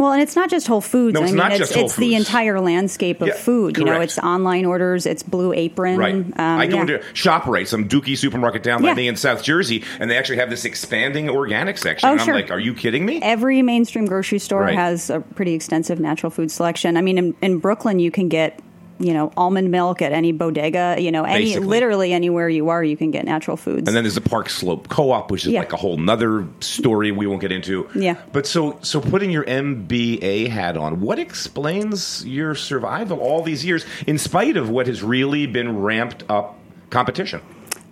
Well, and it's not just Whole Foods. No, it's I mean, not it's, just Whole it's the entire landscape of Yeah, food. You know, correct. it's online orders, it's Blue Apron. Right. Um, I go yeah. into ShopRite, some dookie supermarket down by Yeah. me in South Jersey, and they actually have this expanding organic section. Oh, and I'm sure. like, are you kidding me? Every mainstream grocery store Right. has a pretty extensive natural food selection. I mean, in, in Brooklyn, you can get you know almond milk at any bodega. You know, any Basically. literally anywhere you are, you can get natural foods. And then there's the Park Slope Co-op, which is Yeah. like a whole nother story we won't get into. Yeah. But so so putting your MBA hat on, what explains your survival all these years, in spite of what has really been ramped up competition?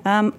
Um,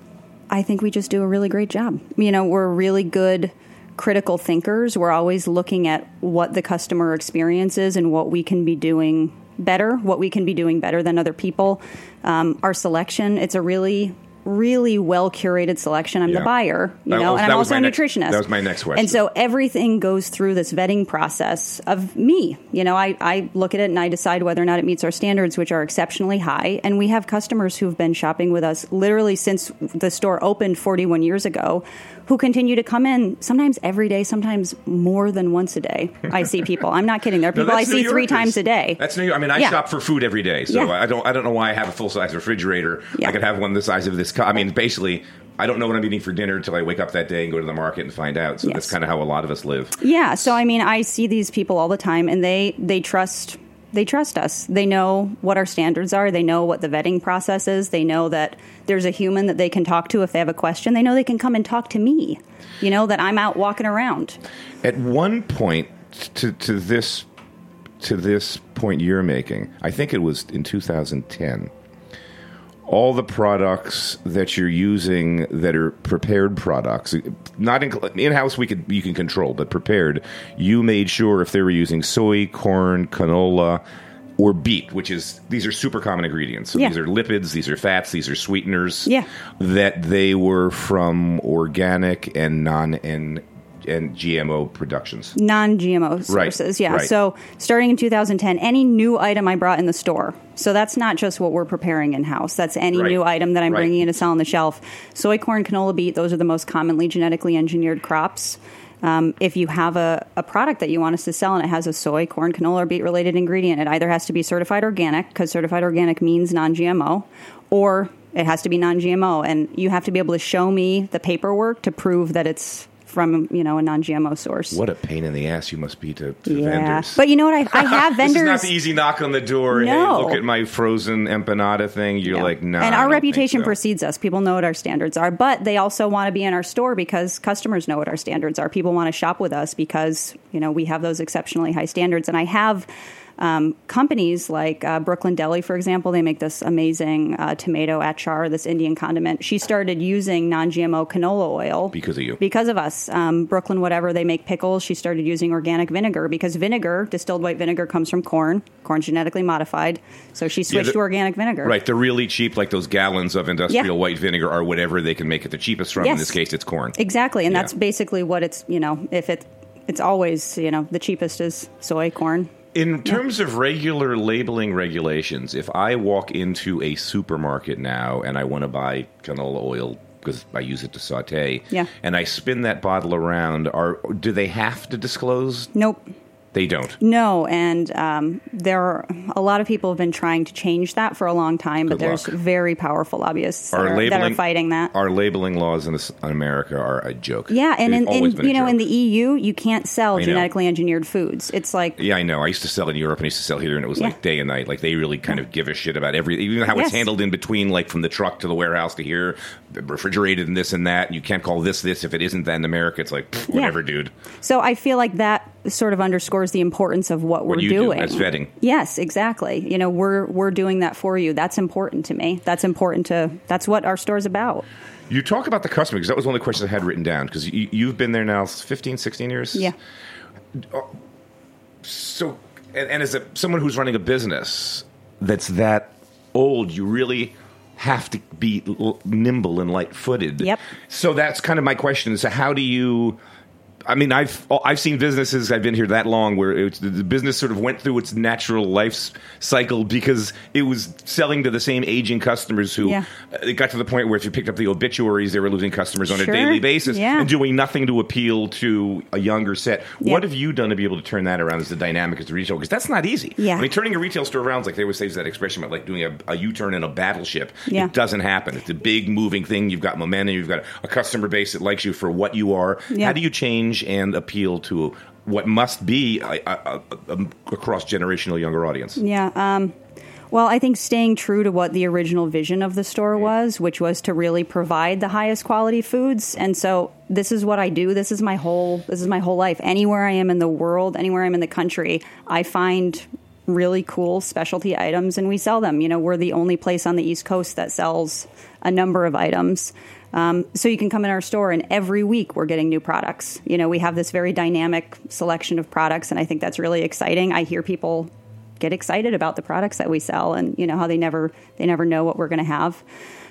I think we just do a really great job. You know, we're really good critical thinkers. We're always looking at what the customer experience is and what we can be doing better, what we can be doing better than other people. Um, our selection, it's a really really well curated selection. I'm Yeah. the buyer, you That know, was- and I'm also a my next- nutritionist. that was my next question. And so everything goes through this vetting process of me. You know, I, I look at it and I decide whether or not it meets our standards, which are exceptionally high. And we have customers who've been shopping with us literally since the store opened 41 years ago, who continue to come in sometimes every day, sometimes more than once a day. I see people. I'm not kidding. There are No, people I see three times a day. That's New York. I mean, I Yeah. shop for food every day, so Yeah. I don't. I don't know why I have a full size refrigerator. Yeah. I could have one the size of this. Co- I mean, basically, I don't know what I'm eating for dinner until I wake up that day and go to the market and find out. So Yes. that's kind of how a lot of us live. Yeah, so I mean, I see these people all the time, and they they trust they trust us. They know what our standards are. They know what the vetting process is. They know that there's a human that they can talk to if they have a question. They know they can come and talk to me. You know that I'm out walking around. At one point, to to this to this point you're making, I think it was in 2010. All the products that you're using that are prepared products, not in, in-house, we could you can control, but prepared, you made sure if they were using soy, corn, canola, or beet, which is these are super common ingredients. So Yeah. these are lipids, these are fats, these are sweeteners. Yeah. that they were from organic and non and and GMO productions. non-GMO Right, sources. Yeah. right. So starting in 2010, any new item I brought in the store. So that's not just what we're preparing in house. That's any Right, new item that I'm right. bringing in to sell on the shelf. Soy, corn, canola, beet. Those are the most commonly genetically engineered crops. Um, if you have a, a product that you want us to sell and it has a soy, corn, canola, or beet related ingredient, it either has to be certified organic because certified organic means non-GMO, or it has to be non-GMO, and you have to be able to show me the paperwork to prove that it's from you know a non-GMO source. What a pain in the ass you must be to, to yeah, vendors. but you know what? I, I have vendors. is not the easy knock on the door. No. Hey, look at my frozen empanada thing. You're No. like, no. and I our reputation so. precedes us. People know what our standards are, but they also want to be in our store because customers know what our standards are. People want to shop with us because you know we have those exceptionally high standards. And I have um, companies like uh, Brooklyn Delhi, for example. They make this amazing uh, tomato achar, this Indian condiment. She started using non-GMO canola oil Because of you. Because of us, um, Brooklyn, whatever they make pickles. She started using organic vinegar because vinegar, distilled white vinegar, comes from corn. Corn genetically modified, so she switched the- to organic vinegar. Right, they're really cheap, like those gallons of industrial Yeah. white vinegar or whatever they can make it the cheapest from. In this case, it's corn. Exactly, and Yeah. that's basically what it's. You know, if it, it's always you know the cheapest is soy corn. In terms of regular labeling regulations, if I walk into a supermarket now and I want to buy canola oil because I use it to saute, Yeah. and I spin that bottle around, are do they have to disclose? Nope. They don't. No, and um, there are a lot of people have been trying to change that for a long time, but Good there's luck. very powerful lobbyists that are, that are fighting that. Our labeling laws in, this, in America are a joke. yeah, and They've in, in you know in the EU you can't sell genetically engineered foods. It's like Yeah, I know. I used to sell in Europe and I used to sell here, and it was Yeah. like day and night. Like they really kind of give a shit about everything, even how Yes. it's handled in between, like from the truck to the warehouse to here, refrigerated and this and that. And you can't call this this if it isn't that in America. It's like pff, Yeah. whatever, dude. So I feel like that sort of underscores the importance of what, we're you do doing. as vetting. Yes, exactly. You know, we're we're doing that for you. That's important to me. That's important to that's what our store's about. You talk about the customer because that was one of the questions I had written down because you, you've been there now 15, 16 years. Yeah. So, and, and as a, someone who's running a business that's that old, you really have to be l- nimble and light-footed. Yep. So that's kind of my question: is how do you? I mean, I've oh, I've seen businesses. I've been here that long where it's, the business sort of went through its natural life cycle because it was selling to the same aging customers who Yeah. it got to the point where if you picked up the obituaries, they were losing customers on Sure. a daily basis Yeah. and doing nothing to appeal to a younger set. Yeah. What have you done to be able to turn that around as the dynamic as the retail? Because that's not easy. Yeah. I mean, turning a retail store around like they always say that expression about like doing a, a U-turn in a battleship. Yeah. It doesn't happen. It's a big moving thing. You've got momentum. You've got a customer base that likes you for what you are. Yeah. How do you change and appeal to what must be a, a, a, a cross generational younger audience? Yeah. Um, well, I think staying true to what the original vision of the store was, which was to really provide the highest quality foods. And so this is what I do. This is my whole this is my whole life. Anywhere I am in the world, anywhere I'm in the country, I find really cool specialty items and we sell them. You know, we're the only place on the East Coast that sells a number of items. Um, so you can come in our store and every week we're getting new products. You know, we have this very dynamic selection of products and I think that's really exciting. I hear people get excited about the products that we sell and you know how they never they never know what we're going to have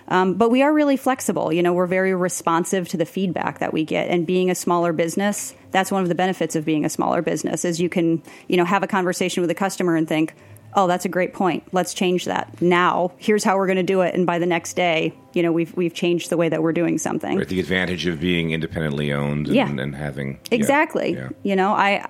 um, but we are really flexible you know we're very responsive to the feedback that we get and being a smaller business that's one of the benefits of being a smaller business is you can you know have a conversation with a customer and think oh that's a great point let's change that now here's how we're going to do it and by the next day you know we've we've changed the way that we're doing something Right, the advantage of being independently owned and, Yeah. and having yeah, Exactly. yeah. You know, I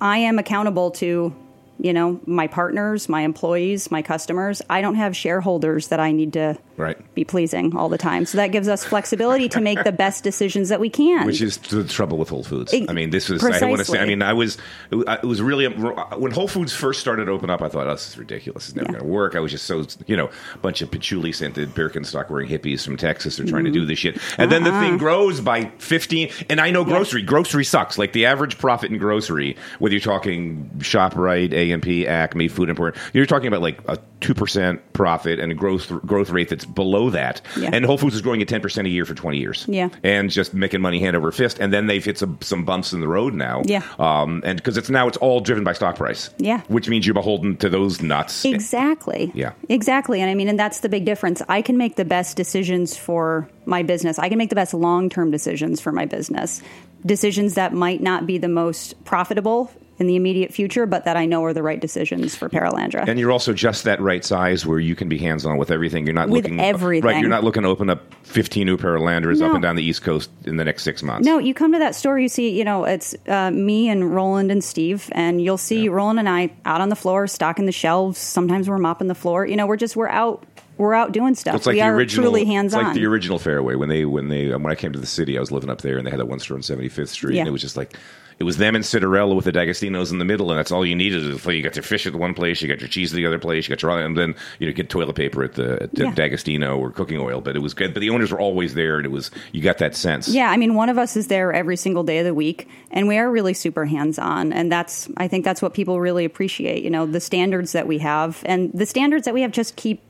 I am accountable to you know my partners, my employees, my customers. I don't have shareholders that I need to Right. be pleasing all the time. So that gives us flexibility to make the best decisions that we can. Which is the trouble with Whole Foods. Ex- I mean, this was, I want to say, I mean, I was, it was really, when Whole Foods first started to open up, I thought, oh, this is ridiculous. It's never Yeah. going to work. I was just so, you know, a bunch of patchouli scented Birkenstock wearing hippies from Texas are trying to do mm-hmm. this shit. And then the Uh-uh. thing ah. grows by 15. And I know grocery, grocery sucks. Like the average profit in grocery, whether you're talking ShopRite, A&P, Acme, Food Emporium, you're talking about like a 2% profit and a growth, growth rate that's below that. Yeah. And Whole Foods is growing at 10% a year for 20 years Yeah. and just making money hand over fist. And then they've hit some, some bumps in the road now. Yeah. Um, and because it's now it's all driven by stock price. Yeah. Which means you're beholden to those nuts. Exactly. Yeah. Exactly. And I mean, and that's the big difference. I can make the best decisions for my business. I can make the best long term decisions for my business. Decisions that might not be the most profitable in the immediate future, but that I know are the right decisions for Perelandra. And you're also just that right size where you can be hands on with everything. You're not With looking everything. Right. You're not looking to open up 15 new Perelandras up and down the East Coast in the next six months. No, you come to that store, you see, you know, it's uh, me and Roland and Steve, and you'll see Roland and I out on the floor, stocking the shelves. Sometimes we're mopping the floor. You know, we're just we're out we're out doing stuff. It's like we the original, truly hands it's on. like the original Fairway when they when they when I came to the city, I was living up there, and they had that one store on Seventy Fifth Street, Yeah. and it was just like it was them and Citarella with the D'Agostino's in the middle, and that's all you needed. You got your fish at the one place, you got your cheese at the other place, you got your other and then you know get toilet paper at the at Yeah. D'Agostino or cooking oil, but it was good. But the owners were always there, and it was you got that sense. Yeah, I mean, one of us is there every single day of the week, and we are really super hands on, and that's I think that's what people really appreciate. You know, the standards that we have, and the standards that we have just keep.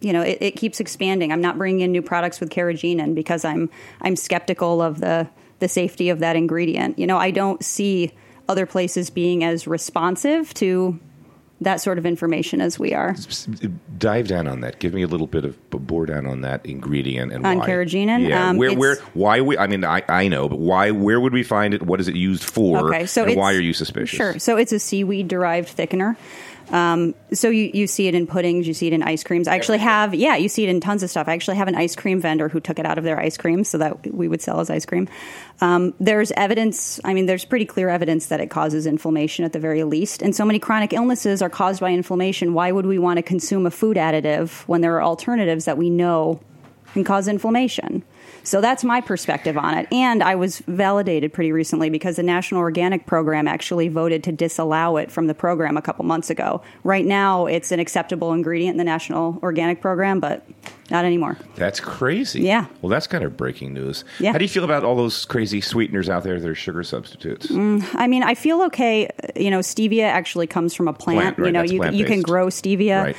You know, it, it keeps expanding. I'm not bringing in new products with carrageenan because I'm I'm skeptical of the the safety of that ingredient. You know, I don't see other places being as responsive to that sort of information as we are. Dive down on that. Give me a little bit of bore down on that ingredient and On why. carrageenan? Yeah, Um, where where why we? I mean, I, I know, but why? Where would we find it? What is it used for? Okay, so and why are you suspicious? Sure. So it's a seaweed derived thickener. Um, so you, you see it in puddings, you see it in ice creams. I actually have, yeah, you see it in tons of stuff. I actually have an ice cream vendor who took it out of their ice cream so that we would sell as ice cream. Um, there's evidence, I mean, there's pretty clear evidence that it causes inflammation at the very least. And so many chronic illnesses are caused by inflammation. Why would we want to consume a food additive when there are alternatives that we know can cause inflammation? So that's my perspective on it. And I was validated pretty recently because the National Organic Program actually voted to disallow it from the program a couple months ago. Right now, it's an acceptable ingredient in the National Organic Program, but not anymore. That's crazy. Yeah. Well, that's kind of breaking news. Yeah. How do you feel about all those crazy sweeteners out there that are sugar substitutes? I mean, I feel okay. You know, stevia actually comes from a plant. Plant, right, you know, you, you can grow stevia. Right.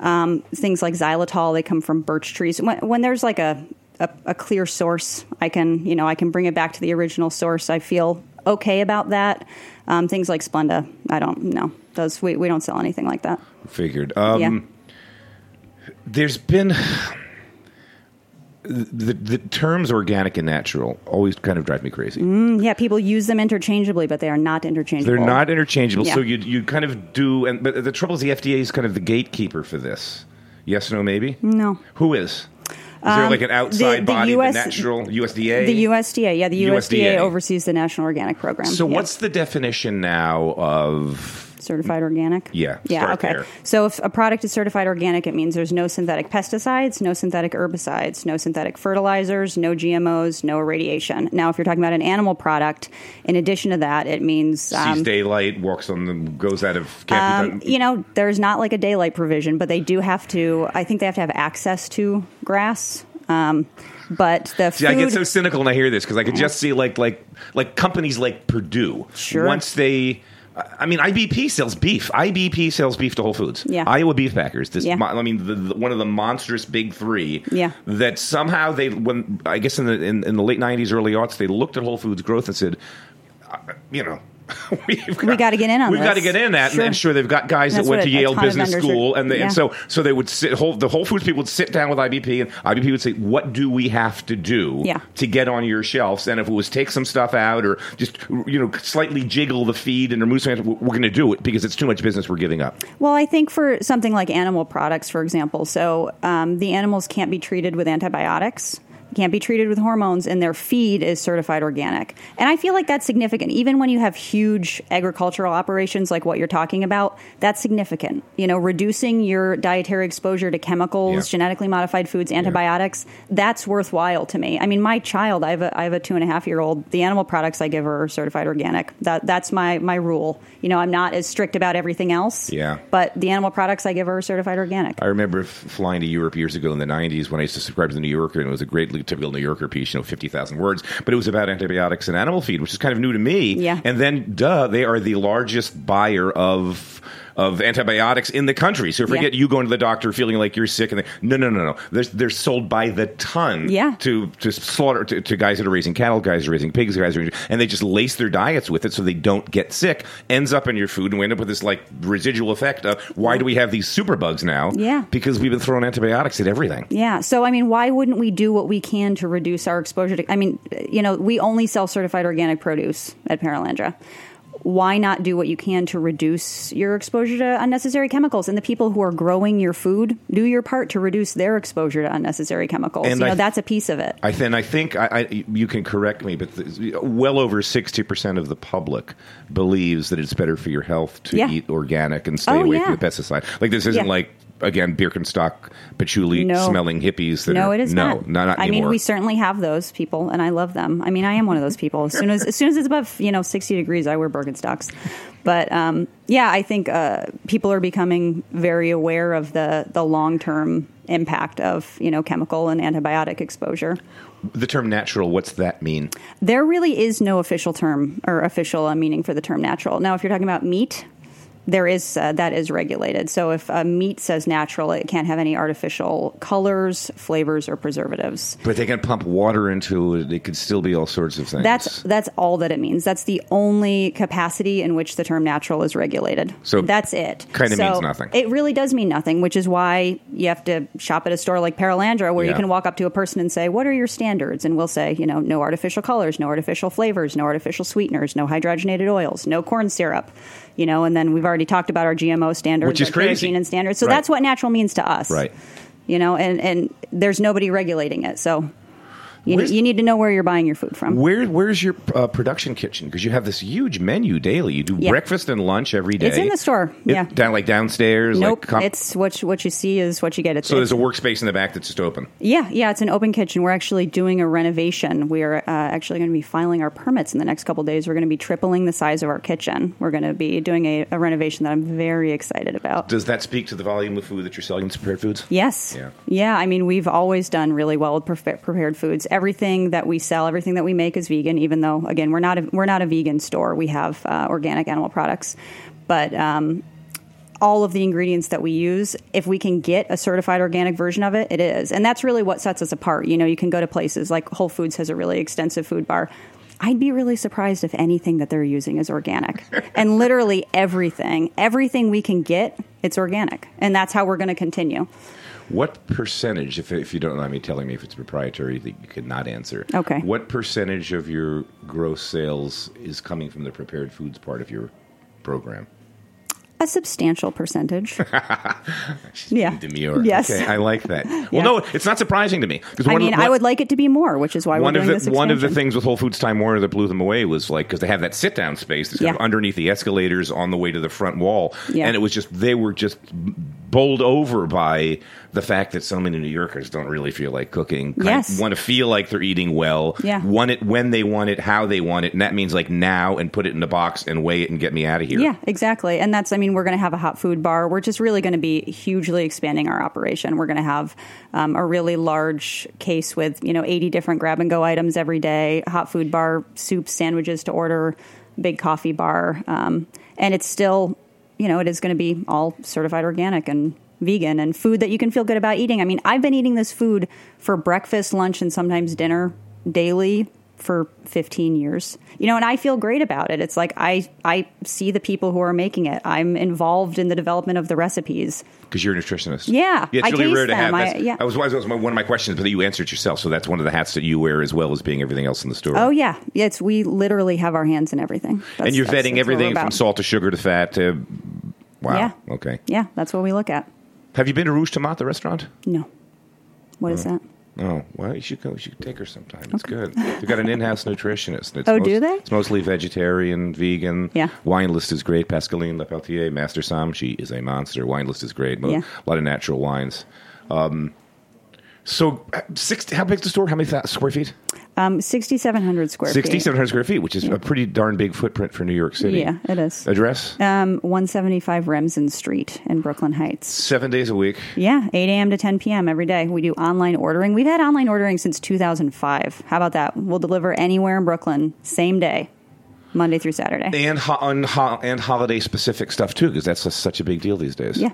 Um, things like xylitol, they come from birch trees. When, when there's like a, a, a clear source, I can, you know, I can bring it back to the original source. I feel okay about that. Um, things like Splenda, I don't know. Those we, we don't sell anything like that. Figured. Um, yeah. There's been the, the terms organic and natural always kind of drive me crazy. Yeah, people use them interchangeably, but they are not interchangeable. They're not interchangeable, Yeah. so you you kind of do. And but the trouble is, the FDA is kind of the gatekeeper for this. Yes, no, maybe. No. Who is? Is there like an um, outside the body, US the natural USDA? The USDA, yeah, the USDA, USDA. oversees the National Organic Program. So Yeah. what's the definition now of? Certified organic? Yeah, Yeah, okay. there. So if a product is certified organic, it means there's no synthetic pesticides, no synthetic herbicides, no synthetic fertilizers, no GMOs, no irradiation. Now, if you're talking about an animal product, in addition to that, it means sees um, daylight, walks on the, goes out of. Um, you know, there's not like a daylight provision, but they do have to. I think they have to have access to grass. Um, but the See, food, I get so cynical when I hear this because I could just see like like like companies like Perdue. Sure. Once they, I mean, IBP sells beef. IBP sells beef to Whole Foods. Yeah. Iowa Beef Packers. This, Yeah. mo- I mean, the, the, one of the monstrous big three. Yeah. That somehow they, when I guess in the in, in the late '90s, early aughts, they looked at Whole Foods growth and said, uh, you know. We've We gotta get in on that. We've got to get in that, Sure. and sure they've got guys that went to Yale Business vendors are- School, and, they, yeah. and so so they would sit. Whole, the Whole Foods people would sit down with IBP, and IBP would say, "What do we have to do Yeah. to get on your shelves?" And if it was take some stuff out or just you know slightly jiggle the feed and remove something, we're going to do it because it's too much business we're giving up. Well, I think for something like animal products, for example, so um, the animals can't be treated with antibiotics, can't be treated with hormones, and their feed is certified organic. And I feel like that's significant. Even when you have huge agricultural operations like what you're talking about, that's significant. You know, reducing your dietary exposure to chemicals, Yeah. genetically modified foods, antibiotics, that's worthwhile to me. I mean, my child, I have a, I have a two and a half year old. The animal products I give her are certified organic. That that's my my rule. You know, I'm not as strict about everything else. Yeah. But the animal products I give her are certified organic. I remember f- flying to Europe years ago in the 90s when I used to subscribe to the New Yorker, and it was a great typical New Yorker piece, you know, 50,000 words, but it was about antibiotics and animal feed, which is kind of new to me. Yeah. And then, duh, they are the largest buyer of of antibiotics in the country. So forget Yeah. you going to the doctor feeling like you're sick, and they, no, no, no, no. They're, they're sold by the ton Yeah. to to slaughter to, to guys that are raising cattle, guys that are raising pigs, guys are raising, and they just lace their diets with it so they don't get sick. Ends up in your food, and we end up with this like residual effect of why do we have these superbugs now? Yeah. because we've been throwing antibiotics at everything. Yeah. So, I mean, why wouldn't we do what we can to reduce our exposure to? I mean, you know, we only sell certified organic produce at Perelandra. Why not do what you can to reduce your exposure to unnecessary chemicals? And the people who are growing your food, do your part to reduce their exposure to unnecessary chemicals. And you I know, th- that's a piece of it. I then I think I, I, you can correct me, but the, well over sixty percent of the public believes that it's better for your health to Yeah. eat organic and stay Oh, away yeah. from the pesticide. Like this isn't Yeah. like again Birkenstock patchouli No. smelling hippies that No, are, it is no, not. not I mean, we certainly have those people, and I love them. I mean, I am one of those people. As soon as as soon as it's above you know sixty degrees, I wear Birkenstocks. But um, yeah, I think uh, people are becoming very aware of the the long term impact of you know chemical and antibiotic exposure. the term natural, what's that mean? There really is no official term or official uh, meaning for the term natural. Now, if you're talking about meat, there is uh, that is regulated. So if a meat says natural, it can't have any artificial colors, flavors, or preservatives. But they can pump water into it. It could still be all sorts of things. That's that's all that it means. That's the only capacity in which the term natural is regulated. So that's it. kinda So means nothing. It really does mean nothing, which is why you have to shop at a store like Perelandra, where you can walk up to a person and say, "What are your standards?" And we'll say, you know, no artificial colors, no artificial flavors, no artificial sweeteners, no hydrogenated oils, no corn syrup. You know, and then we've already talked about our GMO standards, Which is crazy. and standards. So Right. that's what natural means to us, Right. You know, and and there's nobody regulating it, so. You, Where's- you need to know where you're buying your food from. Where where's your uh, production kitchen? Because you have this huge menu daily. You do Yeah. breakfast and lunch every day. It's in the store, It- yeah. down like downstairs. Nope, like com- it's what you, what you see is what you get. It's, so there's a workspace in the back that's just open. yeah, yeah. It's an open kitchen. We're actually doing a renovation. We're uh, actually going to be filing our permits in the next couple days. We're going to be tripling the size of our kitchen. We're going to be doing a, a renovation that I'm very excited about. Does that speak to the volume of food that you're selling in prepared foods? Yes. Yeah. Yeah. I mean, we've always done really well with prepared foods. Everything that we sell, everything that we make is vegan. Even though, again, we're not a, we're not a vegan store. We have uh, organic animal products, but um, all of the ingredients that we use, if we can get a certified organic version of it, it is, and that's really what sets us apart. You know, you can go to places like Whole Foods has a really extensive food bar. I'd be really surprised if anything that they're using is organic. and literally everything, everything we can get, it's organic. And that's how we're going to continue. What percentage, if, if you don't mind me telling me if it's proprietary, that you could not answer. Okay. What percentage of your gross sales is coming from the prepared foods part of your program? A substantial percentage. yeah. Demure. Yes. Okay, I like that. Well, Yeah. no, it's not surprising to me because I mean, I would like it to be more, which is why one we're of doing the this one of the things with Whole Foods Time Warner that blew them away was like because they have that sit down space that's kind of underneath the escalators on the way to the front wall, Yeah. and it was just they were just bowled over by the fact that so many New Yorkers don't really feel like cooking. Yes. want to feel like they're eating well. Yeah. want it when they want it, how they want it, and that means like now and put it in a box and weigh it and get me out of here. Yeah, exactly. And that's, I mean, we're going to have a hot food bar. We're just really going to be hugely expanding our operation. We're going to have um, a really large case with, you know, 80 different grab and go items every day, hot food bar, soups, sandwiches to order, big coffee bar. Um, and it's still, you know, it is going to be all certified organic and vegan and food that you can feel good about eating. I mean, I've been eating this food for breakfast, lunch, and sometimes dinner daily for 15 years. You know, and I feel great about it. It's like I I see the people who are making it. I'm involved in the development of the recipes. because you're a nutritionist. Yeah, it's I really rare to them. have. I- yeah. that was, that was my, one of my questions, but you answered it yourself. So that's one of the hats that you wear as well as being everything else in the store. Oh yeah, yeah it's we literally have our hands in everything. That's- and you're vetting that's what we're everything from salt to sugar to fat to. Wow. Yeah. Okay. Yeah, that's what we look at. Have you been to Rouge Tomate, the restaurant? No, what is mm. that? Oh, well, you should go. You should take her sometime. It's good. They've got an in-house nutritionist. It's Oh, do they? It's mostly vegetarian, vegan. Yeah. Wine list is great. Pascaline Lepeltier, Master Somm, she is a monster. Wine list is great. Yeah. A lot of natural wines. Um, so, uh, six, how big's the store? How many th- square feet? Um, 6,700 square feet. 6,700 square feet, which is a pretty darn big footprint for New York City. Yeah, it is. Address? Um, 175 Remsen Street in Brooklyn Heights. Seven days a week. Yeah, 8 a.m. to 10 p.m. every day. We do online ordering. We've had online ordering since 2005. How about that? We'll deliver anywhere in Brooklyn, same day, Monday through Saturday. And, ho- on ho- and holiday specific stuff, too, because that's just such a big deal these days. Yeah.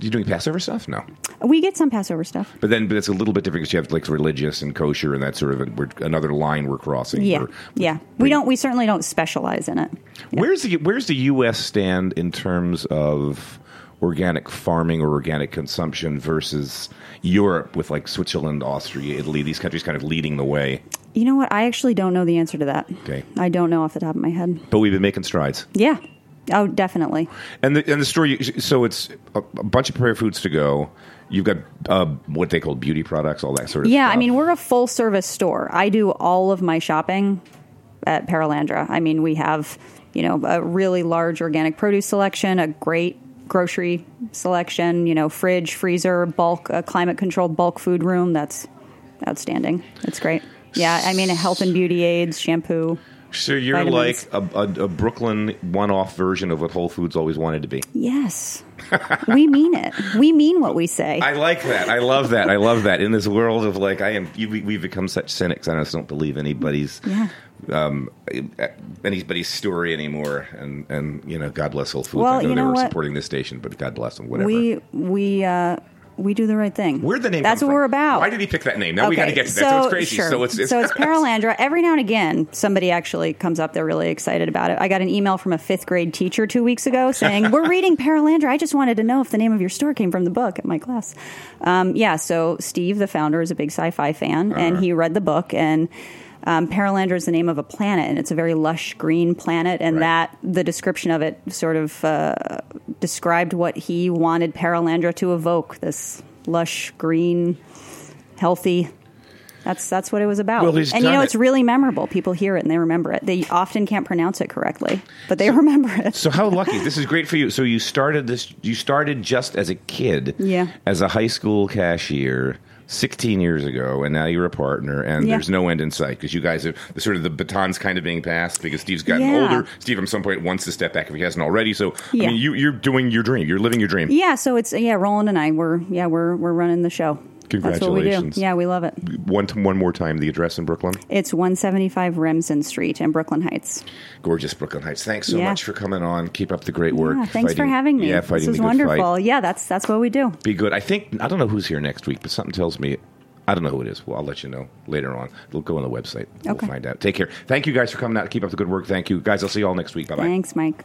You doing Passover stuff? No. We get some Passover stuff. But then, but it's a little bit different because you have like religious and kosher and that sort of. We're, another line we're crossing. Yeah. We're- Yeah. We don't, we certainly don't specialize in it. Where's the Where's the U.S. stand in terms of organic farming or organic consumption versus Europe with like Switzerland, Austria, Italy? These countries kind of leading the way. You know what? I actually don't know the answer to that. Okay. I don't know off the top of my head. But we've been making strides. Yeah. Oh, definitely. And the and the store. you- So it's a, a bunch of prepared foods to go. You've got uh, what they call beauty products, all that sort of. Yeah, stuff. I mean, we're a full service store. I do all of my shopping at Perelandra. I mean, we have, you know, a really large organic produce selection, a great grocery selection, you know, fridge, freezer, bulk, a climate controlled bulk food room. That's outstanding. It's great. Yeah, I mean, health and beauty aids, shampoo. So you're Vitamins. like a, a, a Brooklyn one-off version of what Whole Foods always wanted to be. Yes, we mean it. We mean what we say. I like that. I love that. I love that. In this world of like, I am. You, we- we've become such cynics. I just don't believe anybody's. Yeah. Um, anybody's story anymore, and and you know, God bless Whole Foods. Well, I know you they know were what? supporting this station, but God bless them. Whatever. we we uh, we do the right thing. Where'd the name? That's what from? we're about. Why did he pick that name? Now we got to get to that. So, it's crazy. Sure. So it's, it's so it's Perelandra. Every now and again, somebody actually comes up. They're really excited about it. I got an email from a fifth grade teacher two weeks ago saying, "We're reading Perelandra. I just wanted to know if the name of your store came from the book at my class." Um, yeah. So Steve, the founder, is a big sci-fi fan, Uh-huh. and he read the book and. Um, Perelandra is the name of a planet, and it's a very lush green planet. And Right. that the description of it sort of uh, described what he wanted Perelandra to evoke: this lush green, healthy. That's that's what it was about. Well, and you know, it. it's really memorable. People hear it and they remember it. They often can't pronounce it correctly, but they remember it. So how lucky! This is great for you. So you started this. You started just as a kid, Yeah. as a high school cashier. 16 years ago, and now you're a partner, and Yeah. there's no end in sight because you guys are the sort of the baton's kind of being passed because Steve's gotten Yeah. older. Steve, at some point, wants to step back if he hasn't already. So, Yeah. I mean, you, you're doing your dream. You're living your dream. Yeah, so it's yeah, Roland and I we're yeah we're we're running the show. That's what we Congratulations. do. Yeah, we love it. One, one more time, the address in Brooklyn. It's 175 Remsen Street in Brooklyn Heights. Gorgeous Brooklyn Heights. Thanks so Yeah. much for coming on. Keep up the great work. Yeah, thanks for having me. Yeah, fighting this good wonderful. fight. Yeah, that's that's what we do. Be good. I think I don't know who's here next week, but something tells me I don't know who it is. Well, I'll let you know later on. It'll go on the website. We'll Okay. find out. Take care. Thank you guys for coming out. Keep up the good work. Thank you guys. I'll see you all next week. Bye bye. Thanks, Mike.